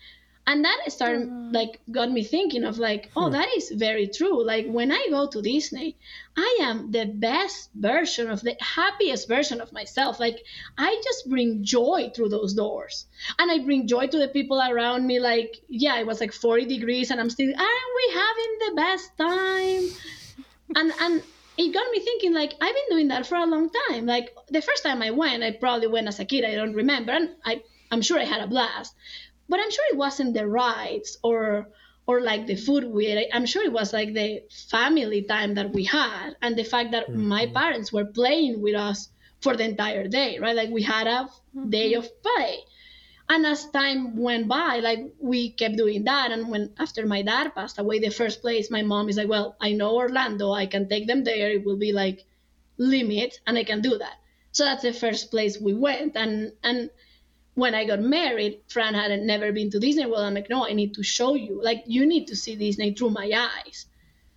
D: and that started mm. like got me thinking of like oh hmm. that is very true. Like when i go to disney i am the best version of the happiest version of myself. Like i just bring joy through those doors. And i bring joy to the people around me. Like yeah it was like 40 degrees and i'm still aren't we having the best time? And and it got me thinking like i've been doing that for a long time. Like the first time i went i probably went as a kid i don't remember and i i'm sure i had a blast but I'm sure it wasn't the rides or or like the food we ate. I'm sure it was like the family time that we had and the fact that mm-hmm. my parents were playing with us for the entire day, right? Like we had a mm-hmm. day of play. And as time went by, like we kept doing that. And when after my dad passed away, the first place, my mom is like, Well, I know Orlando, I can take them there. It will be like limit and I can do that. So that's the first place we went. And and when I got married, Fran had never been to Disney World. I'm like, no, I need to show you. Like, you need to see Disney through my eyes.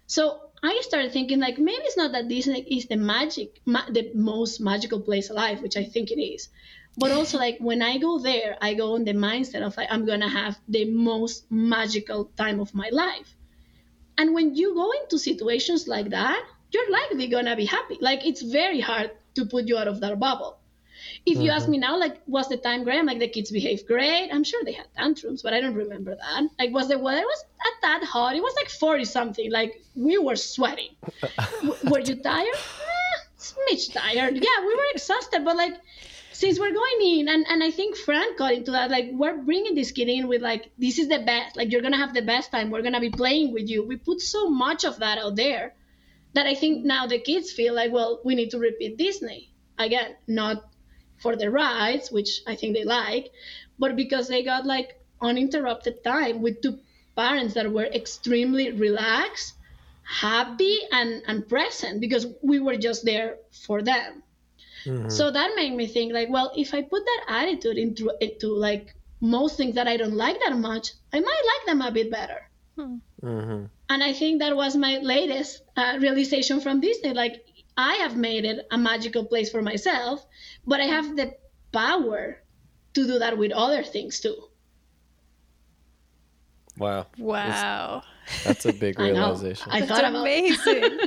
D: So I started thinking, like, maybe it's not that Disney is the magic, ma- the most magical place alive, which I think it is. But also, like, when I go there, I go in the mindset of, like, I'm going to have the most magical time of my life. And when you go into situations like that, you're likely going to be happy. Like, it's very hard to put you out of that bubble if you mm-hmm. ask me now, like, was the time great? I'm like, the kids behaved great. I'm sure they had tantrums, but I don't remember that. Like, was the weather was at that hot? It was like 40 something. Like, we were sweating. w- were you tired? Eh, smidge tired. Yeah, we were exhausted, but like, since we're going in, and, and I think Fran got into that, like, we're bringing this kid in with, like, this is the best. Like, you're going to have the best time. We're going to be playing with you. We put so much of that out there that I think now the kids feel like, well, we need to repeat Disney. Again, not for the rides, which I think they like, but because they got like uninterrupted time with two parents that were extremely relaxed, happy, and, and present because we were just there for them. Mm-hmm. So that made me think like, well, if I put that attitude into into like most things that I don't like that much, I might like them a bit better. Hmm. Mm-hmm. And I think that was my latest uh, realization from Disney. Like, I have made it a magical place for myself, but I have the power to do that with other things too.
B: Wow.
A: Wow.
B: That's, a big realization.
D: I, I thought about
A: amazing.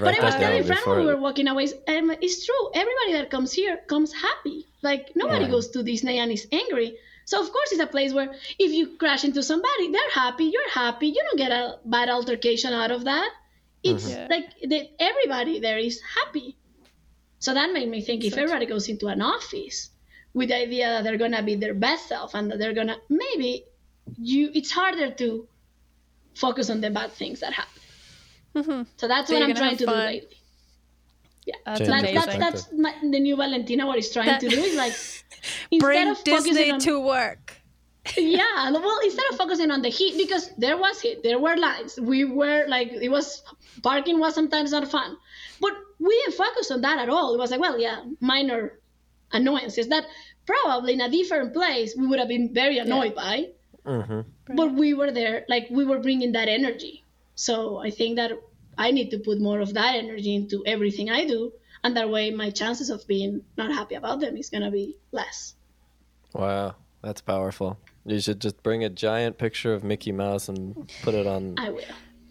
D: but I was telling Fran when we were walking away, um, it's true. Everybody that comes here comes happy. Like nobody yeah. goes to Disney and is angry. So of course it's a place where if you crash into somebody, they're happy, you're happy. You don't get a bad altercation out of that it's mm-hmm. like the, everybody there is happy. So that made me think if everybody goes into an office with the idea that they're gonna be their best self and that they're gonna maybe you it's harder to focus on the bad things that happen. Mm-hmm. So that's so what I'm trying to fun. do lately. Yeah, that's that, that's, that's my, the new Valentina. What he's trying that, to do is like
A: instead bring of Disney on, to work
D: yeah well instead of focusing on the heat because there was heat there were lines we were like it was parking was sometimes not fun. But we didn't focus on that at all. It was like well yeah minor annoyances that probably in a different place we would have been very annoyed by.
B: Hmm
D: but we were there like we were bringing that energy. So i think that i need to put more of that energy into everything i do. And that way my chances of being not happy about them is going to be less.
B: Wow, that's powerful. You should just bring a giant picture of Mickey Mouse and put it on
D: i will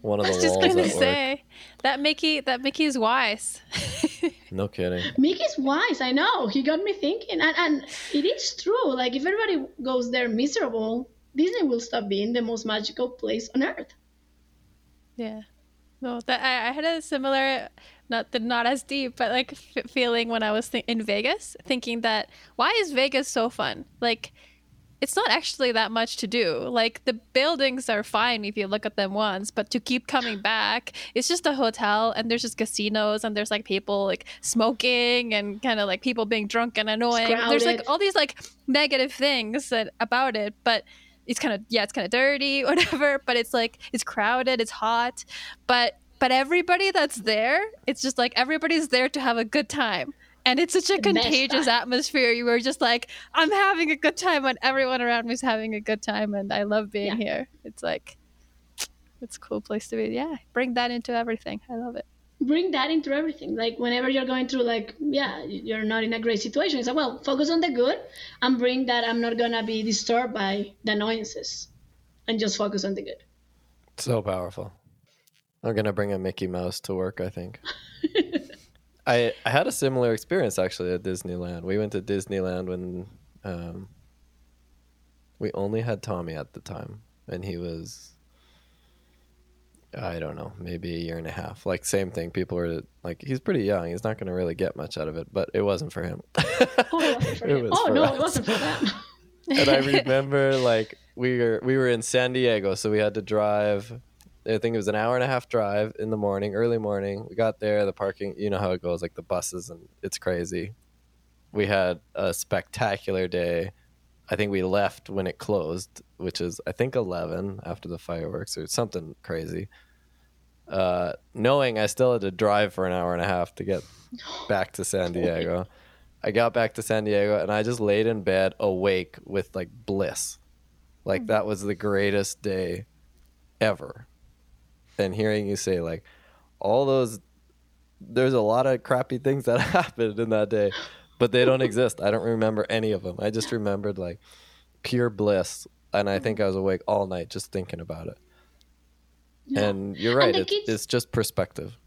B: one of
A: I
B: the
A: was just
B: walls
A: gonna
B: at work.
A: say that Mickey that Mickey's wise.
B: No kidding.
D: Mickey's wise, I know. He got me thinking. And, and it is true. Like, if everybody goes there miserable, Disney will stop being the most magical place on earth.
A: Yeah. No, that I, I had a similar, not the not as deep, but like f- feeling when I was th- in Vegas, thinking that why is Vegas so fun? Like, it's not actually that much to do. Like the buildings are fine if you look at them once, but to keep coming back, it's just a hotel and there's just casinos and there's like people like smoking and kind of like people being drunk and annoying. There's like all these like negative things that about it, but it's kind of yeah, it's kind of dirty, whatever. But it's like it's crowded, it's hot, but but everybody that's there, it's just like everybody's there to have a good time. And it's such a contagious
D: time.
A: atmosphere. You were just like, I'm having a good time, and everyone around me is having a good time, and I love being here. It's like, it's a cool place to be. Yeah, bring that into everything. I love it.
D: Bring that into everything. Like, whenever you're going through, like, yeah, you're not in a great situation, it's like, well, focus on the good and bring that I'm not going to be disturbed by the annoyances and just focus on the good.
B: So powerful. I'm gonna bring a Mickey Mouse to work. I think. I I had a similar experience actually at Disneyland. We went to Disneyland when um, we only had Tommy at the time, and he was I don't know, maybe a year and a half. Like same thing. People were like, he's pretty young. He's not gonna really get much out of it, but it wasn't for him.
D: Oh, it for
B: It
D: him. Oh,
B: for
D: no,
B: us.
D: it wasn't for them.
B: and I remember like we were we were in San Diego, so we had to drive. I think it was an hour and a half drive in the morning, early morning. We got there, the parking, you know how it goes, like the buses, and it's crazy. We had a spectacular day. I think we left when it closed, which is I think eleven after the fireworks or something crazy. Uh, knowing I still had to drive for an hour and a half to get back to San Diego. I got back to San Diego and I just laid in bed awake with like bliss. Like that was the greatest day ever. And hearing you say like all those there's a lot of crappy things that happened in that day, but they don't exist. I don't remember any of them. I just remembered like pure bliss and I think I mm-hmm. was awake all night just thinking about it.
D: Yeah.
B: And you're right, it's,
D: kids-
B: it's just perspective.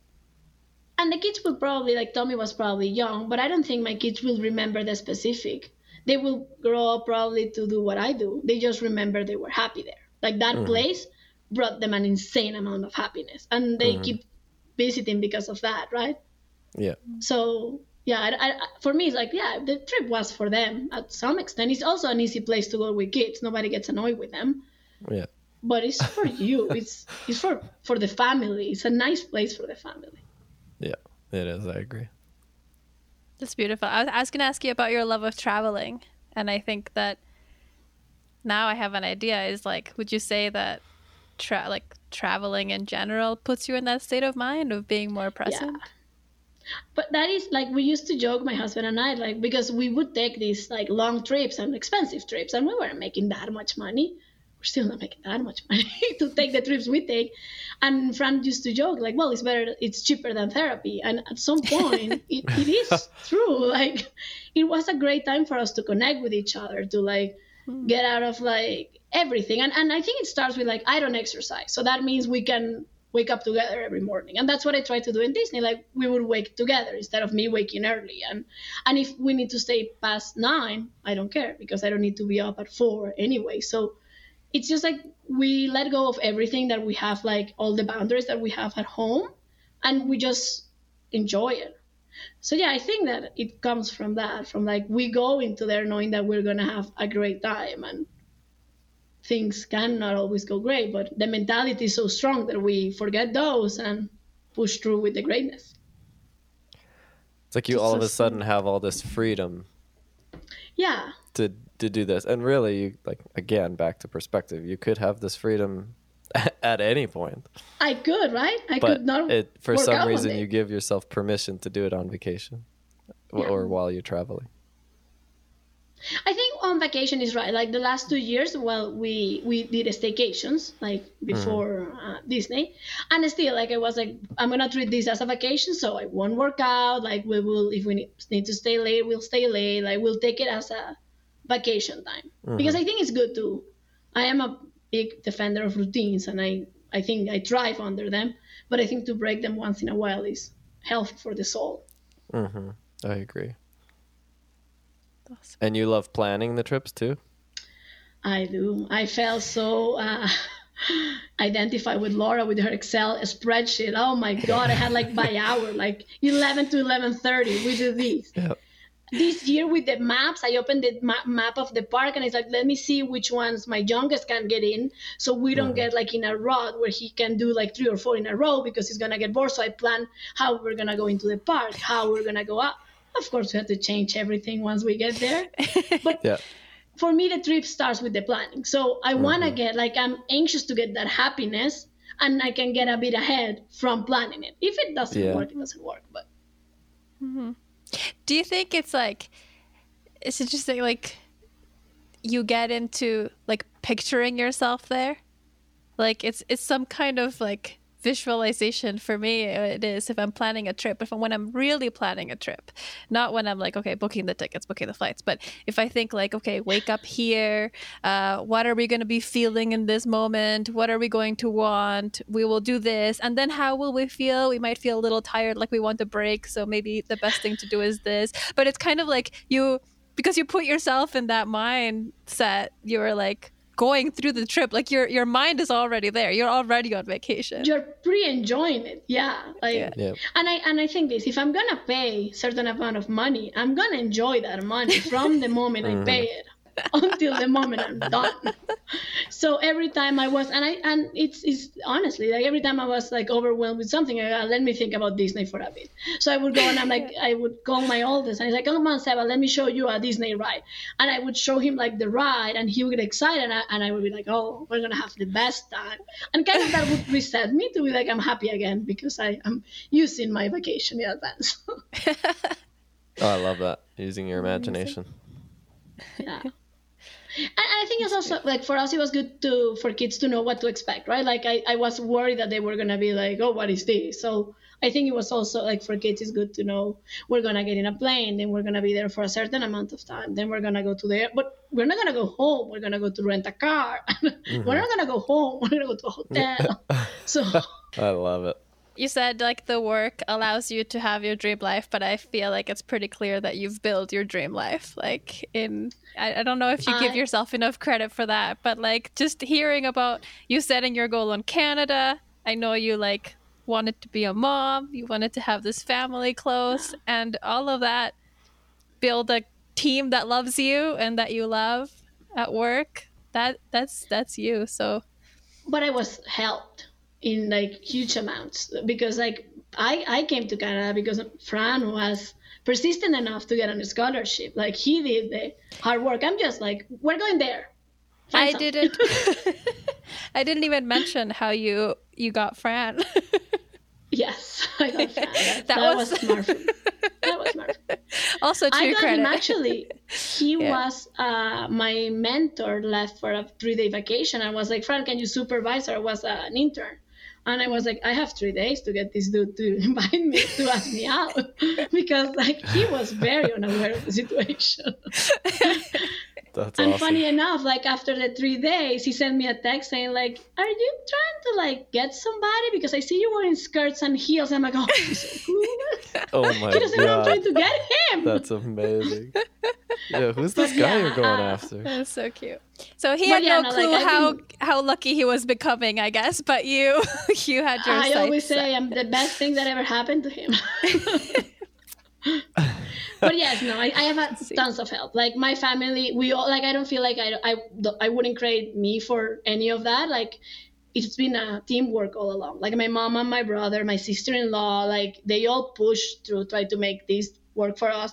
D: And the kids will probably, like Tommy was probably young, but I don't think my kids will remember the specific. They will grow up probably to do what I do. They just remember they were happy there. Like that mm-hmm. place brought them an insane amount of happiness, and they mm-hmm. keep visiting because of that, right?
B: Yeah.
D: So yeah, I, I, for me, it's like yeah, the trip was for them at some extent. It's also an easy place to go with kids. Nobody gets annoyed with them,
B: Yeah.
D: but it's for you. It's it's for for the family. It's a nice place for the family.
B: Yeah. It is, I agree.
A: That's beautiful. I was, I was going to ask you about your love of traveling. And I think that now I have an idea is like, would you say that tra- like traveling in general puts you in that state of mind of being more present? Yeah.
D: But that is like we used to joke, my husband and I, like because we would take these like long trips and expensive trips, and we weren't making that much money. We're still not making that much money to take the trips we take. And Fran used to joke, like, well, it's better, it's cheaper than therapy. And at some point, it, it is true. Like, it was a great time for us to connect with each other, to like get out of like everything. And, and I think it starts with like, I don't exercise. So that means we can wake up together every morning. And that's what i try to do in disney. Like we would wake together instead of me waking early. And and if we need to stay past nine i don't care because i don't need to be up at four anyway. So it's just like we let go of everything that we have like all the boundaries that we have at home and we just enjoy it so yeah i think that it comes from that from like we go into there knowing that we're gonna have a great time and things can not always go great, but the mentality is so strong that we forget those and push through with the greatness.
B: It's like you
D: Just
B: all
D: so
B: of a sudden have all this freedom
D: Yeah,
B: to to do this, and really, you like again back to perspective. You could have this freedom at any point,
D: I could, right? I
B: but
D: could not.
B: it for some reason you give yourself permission to do it on vacation
D: Yeah.
B: or while you're traveling.
D: I think on vacation is right. Like the last two years, well, we we did staycations like before uh, Disney, and still like I was like, I'm gonna treat this as a vacation, so I won't work out. Like we will, if we need, need to stay late, we'll stay late. Like we'll take it as a vacation time because I think it's good to. I am a big defender of routines, and I I think I thrive under them, but I think to break them once in a while is healthy for the soul.
B: Mm-hmm. I agree.
A: Awesome.
B: And you love planning the trips too?
D: I do. I felt so uh, identified with Laura with her Excel spreadsheet. Oh my God! I had like by hour, like eleven to eleven thirty. We do this.
B: Yep.
D: This year with the maps, I opened the ma- map of the park and it's like, let me see which ones my youngest can get in, so we don't mm-hmm. get like in a rut where he can do like three or four in a row because he's gonna get bored. So I plan how we're gonna go into the park, how we're gonna go up. Of course, we have to change everything once we get there. But
B: Yeah.
D: for me the trip starts with the planning so i want to mm-hmm. get like i'm anxious to get that happiness and i can get a bit ahead from planning it if it doesn't
B: Yeah.
D: work it doesn't work but mm-hmm.
A: Do you think it's like, is it just like, like you get into like picturing yourself there? Like it's it's some kind of like visualization for me it is if i'm planning a trip if when i'm really planning a trip not when i'm like okay booking the tickets booking the flights but if i think like okay wake up here uh, what are we going to be feeling in this moment? What are we going to want? We will do this. And then how will we feel? We might feel a little tired like we want a break so maybe the best thing to do is this. But it's kind of like you because you put yourself in that mindset you're like going through the trip like your your mind is already there. You're already on vacation.
D: You're pre-enjoying it. Yeah. Like
A: Yeah.
B: Yeah.
D: and i and i think this if i'm gonna pay certain amount of money i'm gonna enjoy that money from the moment i mm-hmm. pay it until the moment i'm done. So every time i was and i and it's it's honestly like every time i was like overwhelmed with something I, let me think about disney for a bit. So i would go and i'm like i would call my oldest and he's like come on Seba, let me show you a disney ride. And i would show him like the ride and he would get excited and I, and I would be like oh we're gonna have the best time. And kind of that would reset me to be like i'm happy again because i am using my vacation in advance.
B: Oh, I love that. Using your imagination.
D: yeah and I think it's also like for us it was good to for kids to know what to expect, right? Like I, I was worried that they were gonna be like, oh, what is this? So I think it was also like for kids it's good to know we're gonna get in a plane, then we're gonna be there for a certain amount of time, then we're gonna go to there, but we're not gonna go home. We're gonna go to rent a car. we're mm-hmm. not gonna go home. We're gonna go to a hotel. so
B: I love it.
A: You said like the work allows you to have your dream life but i feel like it's pretty clear that you've built your dream life like in i, I don't know if you give yourself enough credit for that but like just hearing about you setting your goal on canada i know you like wanted to be a mom you wanted to have this family close and all of that build a team that loves you and that you love at work that that's that's you so.
D: But I was helped in like huge amounts because like I, I came to Canada because Fran was persistent enough to get on a scholarship. Like he did the hard work. I'm just like, we're going there. Find
A: I
D: something.
A: didn't. I didn't even mention how you you got Fran.
D: yes, I got Fran. That,
A: That
D: that
A: was-
D: was, smart. That was smart.
A: also, to
D: I
A: your
D: got
A: credit.
D: him actually. He
A: Yeah.
D: was uh, my mentor left for a three day vacation. I was like, Fran, can you supervise her? I was uh, an intern. And I was like, I have three days to get this dude to invite me to ask me out because like he was very unaware of the situation.
B: That's
D: and
B: awesome.
D: funny enough, like after the three days, he sent me a text saying like, "Are you trying to like get somebody? Because I see you wearing skirts and heels." I'm like, "Oh, he's so cool."
B: Oh my
D: he doesn't know I'm trying to get him.
B: That's amazing. Yeah, who's this guy
D: yeah,
B: you're going
D: uh,
B: after?
A: That's so cute. So he
D: But
A: had
D: yeah,
A: no
D: no, like,
A: clue
D: I've
A: how
D: been-
A: how lucky he was becoming, I guess. But you you had your.
D: I always
A: set.
D: say I'm the best thing that ever happened to him. But yes, no, I, I have had tons of help. Like my family, we all like. I don't feel like I, I, I wouldn't create me for any of that. Like it's been a teamwork all along. Like my mom and my brother, my sister-in-law, like they all push through, try to make this work for us.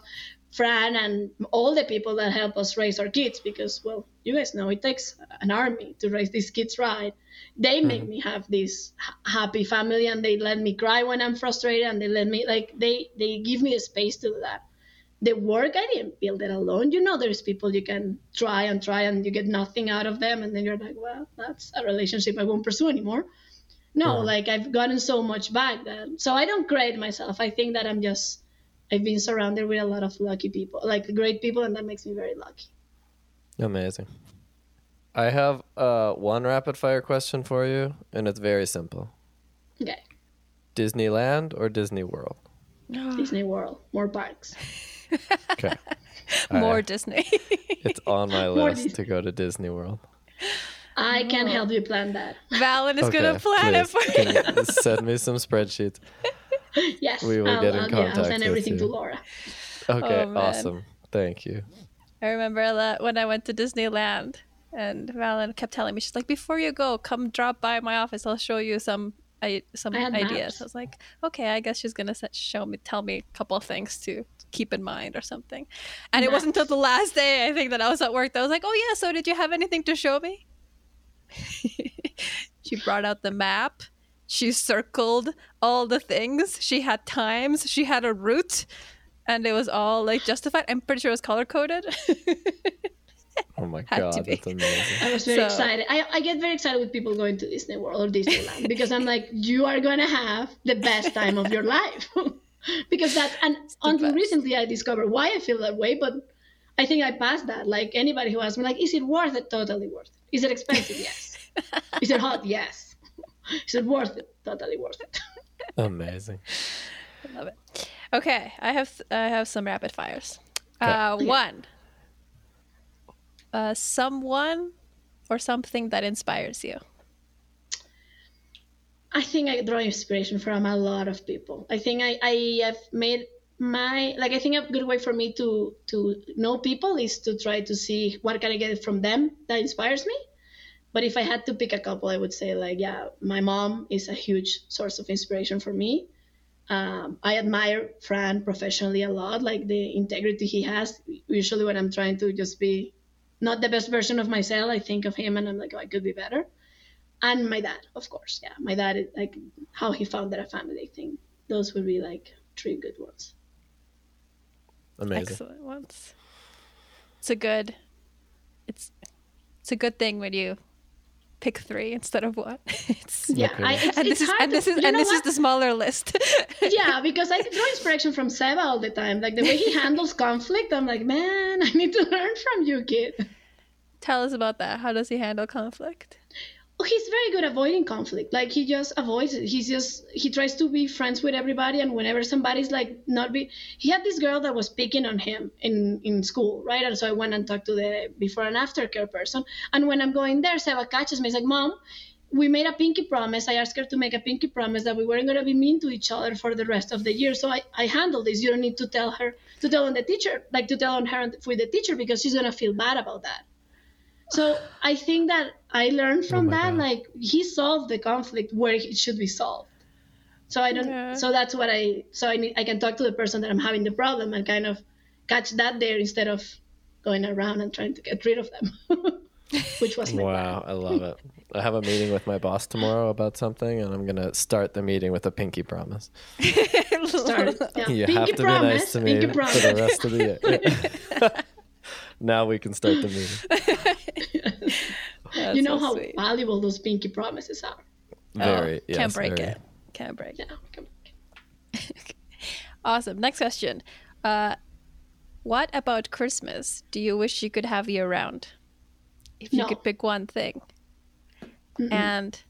D: Fran and all the people that help us raise our kids, because well, you guys know it takes an army to raise these kids right. They make mm-hmm. me have this happy family, and they let me cry when I'm frustrated, and they let me like they they give me the space to do that the work I didn't build it alone. You know, there's people you can try and try and you get nothing out of them, and then you're like, well, that's a relationship I won't pursue anymore. No, mm-hmm. like I've gotten so much back that so I don't grade myself. I think that I'm just I've been surrounded with a lot of lucky people, like great people, and that makes me very lucky.
B: Amazing. I have uh, one rapid fire question for you, and it's very simple
D: Okay,
B: Disneyland or Disney World?
D: Disney World, more parks.
B: Okay.
A: More
B: I-
A: Disney.
B: it's on my list to go to Disney World.
D: I can help you plan that.
A: Valen is gonna plan it for you.
B: Can you send me some spreadsheets.
D: Yes,
B: We will
D: I'll,
B: get in
D: I'll, yeah, I'll send
B: with
D: everything to. Laura.
B: Okay,
A: Oh,
B: awesome. Thank you.
A: I remember that when I went to Disneyland and Valen kept telling me, she's like, before you go, come drop by my office. I'll show you some I, some
D: I had
A: ideas.
D: maps.
A: I was like, okay, I guess she's gonna show me, tell me a couple of things to keep in mind or something. And it wasn't until the last day I think that I was at work that I was like, oh yeah, so did you have anything to show me? she brought out the map. She circled all the things. She had times. She had a route, and it was all like justified. I'm pretty sure it was color coded.
B: Oh my
A: Had
B: god, that's amazing.
D: I was very
A: So-
D: excited. I, I get very excited with people going to Disney World or Disneyland because I'm like, you are gonna have the best time of your life. because that and until
A: best.
D: recently I discovered why I feel that way, but I think I passed that. Like anybody who asks me, like, is it worth it? Totally worth it. Is it expensive? Yes. is it hot? Yes. Is it worth it? Totally worth it.
B: Amazing.
A: I love it. Okay, I have I have some rapid fires.
B: Okay.
A: Uh,
D: Okay.
A: one. Uh, someone or something that inspires you.
D: I think I draw inspiration from a lot of people. I think I, I have made my like I think a good way for me to to know people is to try to see what can I get from them that inspires me. But if I had to pick a couple, I would say like yeah, my mom is a huge source of inspiration for me. Um, I admire Fran professionally a lot, like the integrity he has. Usually, when I'm trying to just be not the best version of myself, I think of him and I'm like, oh, I could be better and my dad, of course. Yeah, my dad, is, like how he founded a family. I think those would be like three good ones.
B: Amazing.
A: Excellent ones. It's a good. It's it's a good thing when you pick three instead of one. it's,
D: Yeah,
B: Okay.
D: I, it's,
A: and
D: it's
A: this is
D: hard
A: and
D: to-
A: this is
D: you
A: and this is the smaller list.
D: yeah, because I draw inspiration from Seba all the time. Like the way he handles conflict, I'm like, man, I need to learn from you, kid.
A: Tell us about that. How does he handle conflict?
D: He's very good avoiding conflict. Like he just avoids it. He's just he tries to be friends with everybody, and whenever somebody's like not be, he had this girl that was picking on him in in school, right? And so I went and talked to the before and after care person. And when I'm going there, Seba catches me. He's like, "Mom, we made a pinky promise. I asked her to make a pinky promise that we weren't gonna be mean to each other for the rest of the year. So I I handle this. You don't need to tell her to tell on the teacher, like to tell on her with the teacher because she's gonna feel bad about that." So I think that I learned oh from
B: my
D: that,
B: God.
D: like he solved the conflict where it should be solved. So I don't.
A: Yeah.
D: So that's what I. So I need. I can talk to the person that I'm having the problem and kind of catch that there instead of going around and trying to get rid of them, which was my
B: Wow, I love it. I have a meeting with my boss tomorrow about something, and I'm gonna start the meeting with a pinky promise.
D: plan. Started. Yeah.
B: You
D: pinky
B: have to
D: promise.
B: be nice to me
D: pinky
B: for the rest of the year. now we can start the meeting.
D: You know
A: so
D: how
A: sweet.
D: valuable those pinky promises are.
B: Very,
A: Oh,
B: yes,
A: can't break
B: very.
A: it. Can't break it.
D: Yeah. come-
A: Awesome. Next question. Uh, what about Christmas do you wish you could have year round? If you
D: No.
A: could pick one thing. And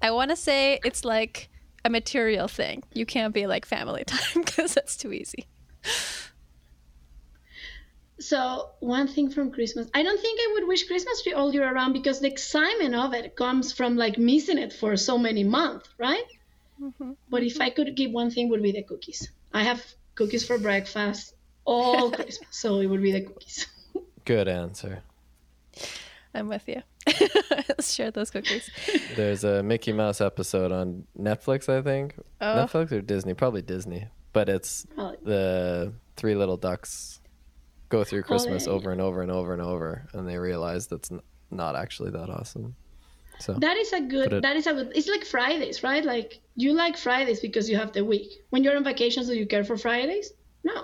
A: I want to say it's like a material thing. You can't be like family time because that's too easy.
D: So one thing from Christmas, I don't think I would wish Christmas tree all year around because the excitement of it comes from like missing it for so many months, right? Mm-hmm. But if I could give one thing, would be the cookies. I have cookies for breakfast all Christmas, so it would be the cookies.
B: Good answer.
A: I'm with you. Let's share those cookies.
B: There's a Mickey Mouse episode on Netflix, I think.
A: Oh.
B: Netflix or Disney? Probably Disney. But it's
D: Probably.
B: the three little ducks go through Christmas
D: yeah.
B: over and over and over and over, and they realize that's n- not actually that awesome. So
D: That is a good.
B: It-
D: that is a good. It's like Fridays, right? Like you like Fridays because you have the week. When you're on vacations, do you care for Fridays? No.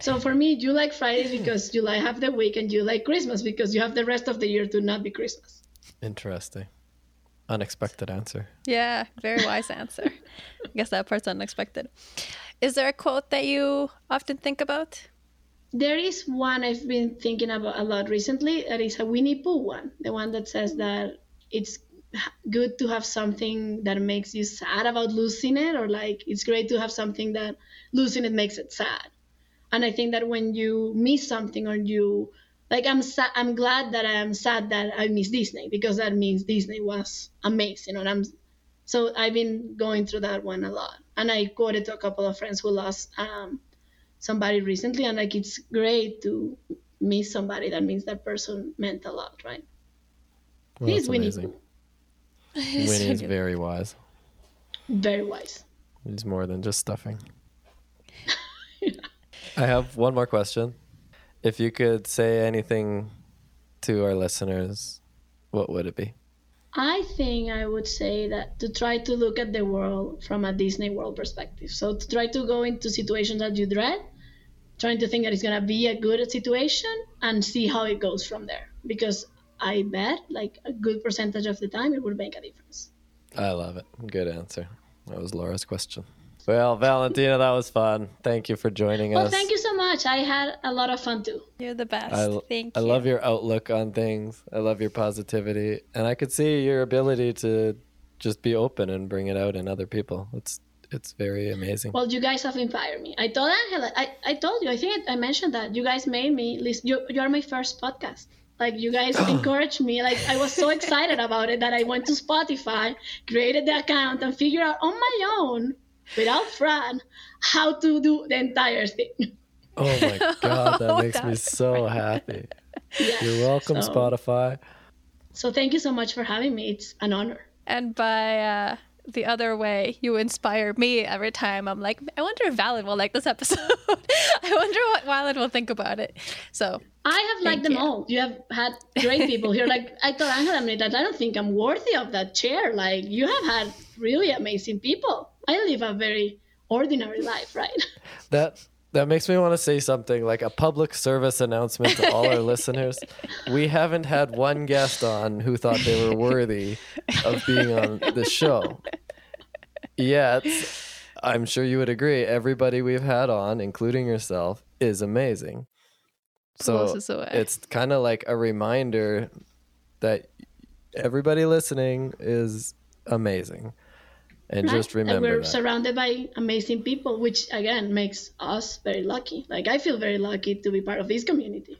D: So for me, you like Fridays because you like have the week, and you like Christmas because you have the rest of the year to not be Christmas.
B: Interesting. Unexpected answer.
A: Yeah, very wise answer. I guess that part's unexpected. Is there a quote that you often think about?
D: There is one I've been thinking about a lot recently. That is a Winnie Pooh one, the one that says that it's good to have something that makes you sad about losing it, or like it's great to have something that losing it makes it sad. And I think that when you miss something or you like I'm sad I'm glad that I am sad that I miss Disney because that means Disney was amazing and I'm so I've been going through that one a lot. And I quoted to a couple of friends who lost um, somebody recently and like it's great to miss somebody that means that person meant a lot, right?
B: Well,
D: He's
B: that's
D: Winnie
B: amazing. Winnie is very wise.
D: Very wise.
B: He's more than just stuffing. I have one more question. If you could say anything to our listeners, what would it be?
D: I think I would say that to try to look at the world from a Disney World perspective. So to try to go into situations that you dread, trying to think that it's gonna be a good situation and see how it goes from there. Because I bet like a good percentage of the time it would make a difference.
B: I love it. Good answer. That was Laura's question. Well, Valentina, that was fun. Thank you for joining
D: Well,
B: us.
D: Well, thank you so much. I had a lot of fun too.
A: You're the best.
B: I,
A: Thank
B: I
A: you.
B: I love your outlook on things. I love your positivity. And I could see your ability to just be open and bring it out in other people. It's it's very amazing.
D: Well, you guys have inspired me. I told Angela, I, I told you, I think I mentioned that you guys made me listen. You, you are my first podcast. Like you guys encouraged me. Like I was so excited about it that I went to Spotify, created the account, and figured out on my own, without Fran, how to do the entire thing.
B: Oh my god, that makes me so happy.
D: Yes.
B: You're welcome,
D: So-
B: Spotify.
D: So thank you so much for having me. It's an honor.
A: And by uh, the other way, you inspire me every time. I'm like, I wonder if Valen will like this episode. I wonder what Valen will think about it. So
D: I have liked them
A: you.
D: all. You have had great people here. Like I told Angela that I don't think I'm worthy of that chair. Like you have had really amazing people. I live a very ordinary life, right?
B: That that makes me want to say something like a public service announcement to all our listeners. We haven't had one guest on who thought they were worthy of being on the show. Yet, I'm sure you would agree, everybody we've had on, including yourself, is amazing. So
A: Blows us away.
B: it's kind of like a reminder that everybody listening is amazing. And
D: Right?
B: just
D: and
B: remember
D: we're
B: that.
D: surrounded by amazing people, which again makes us very lucky. Like I feel very lucky to be part of this community.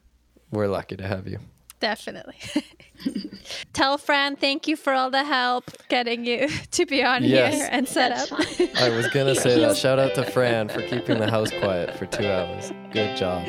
B: We're lucky to have you.
A: definitely. Tell Fran, thank you for all the help getting you to be on
B: Yes.
A: here and set
D: That's
A: up.
D: fine.
B: I was gonna say that. Shout out to Fran for keeping the house quiet for two hours. Good job.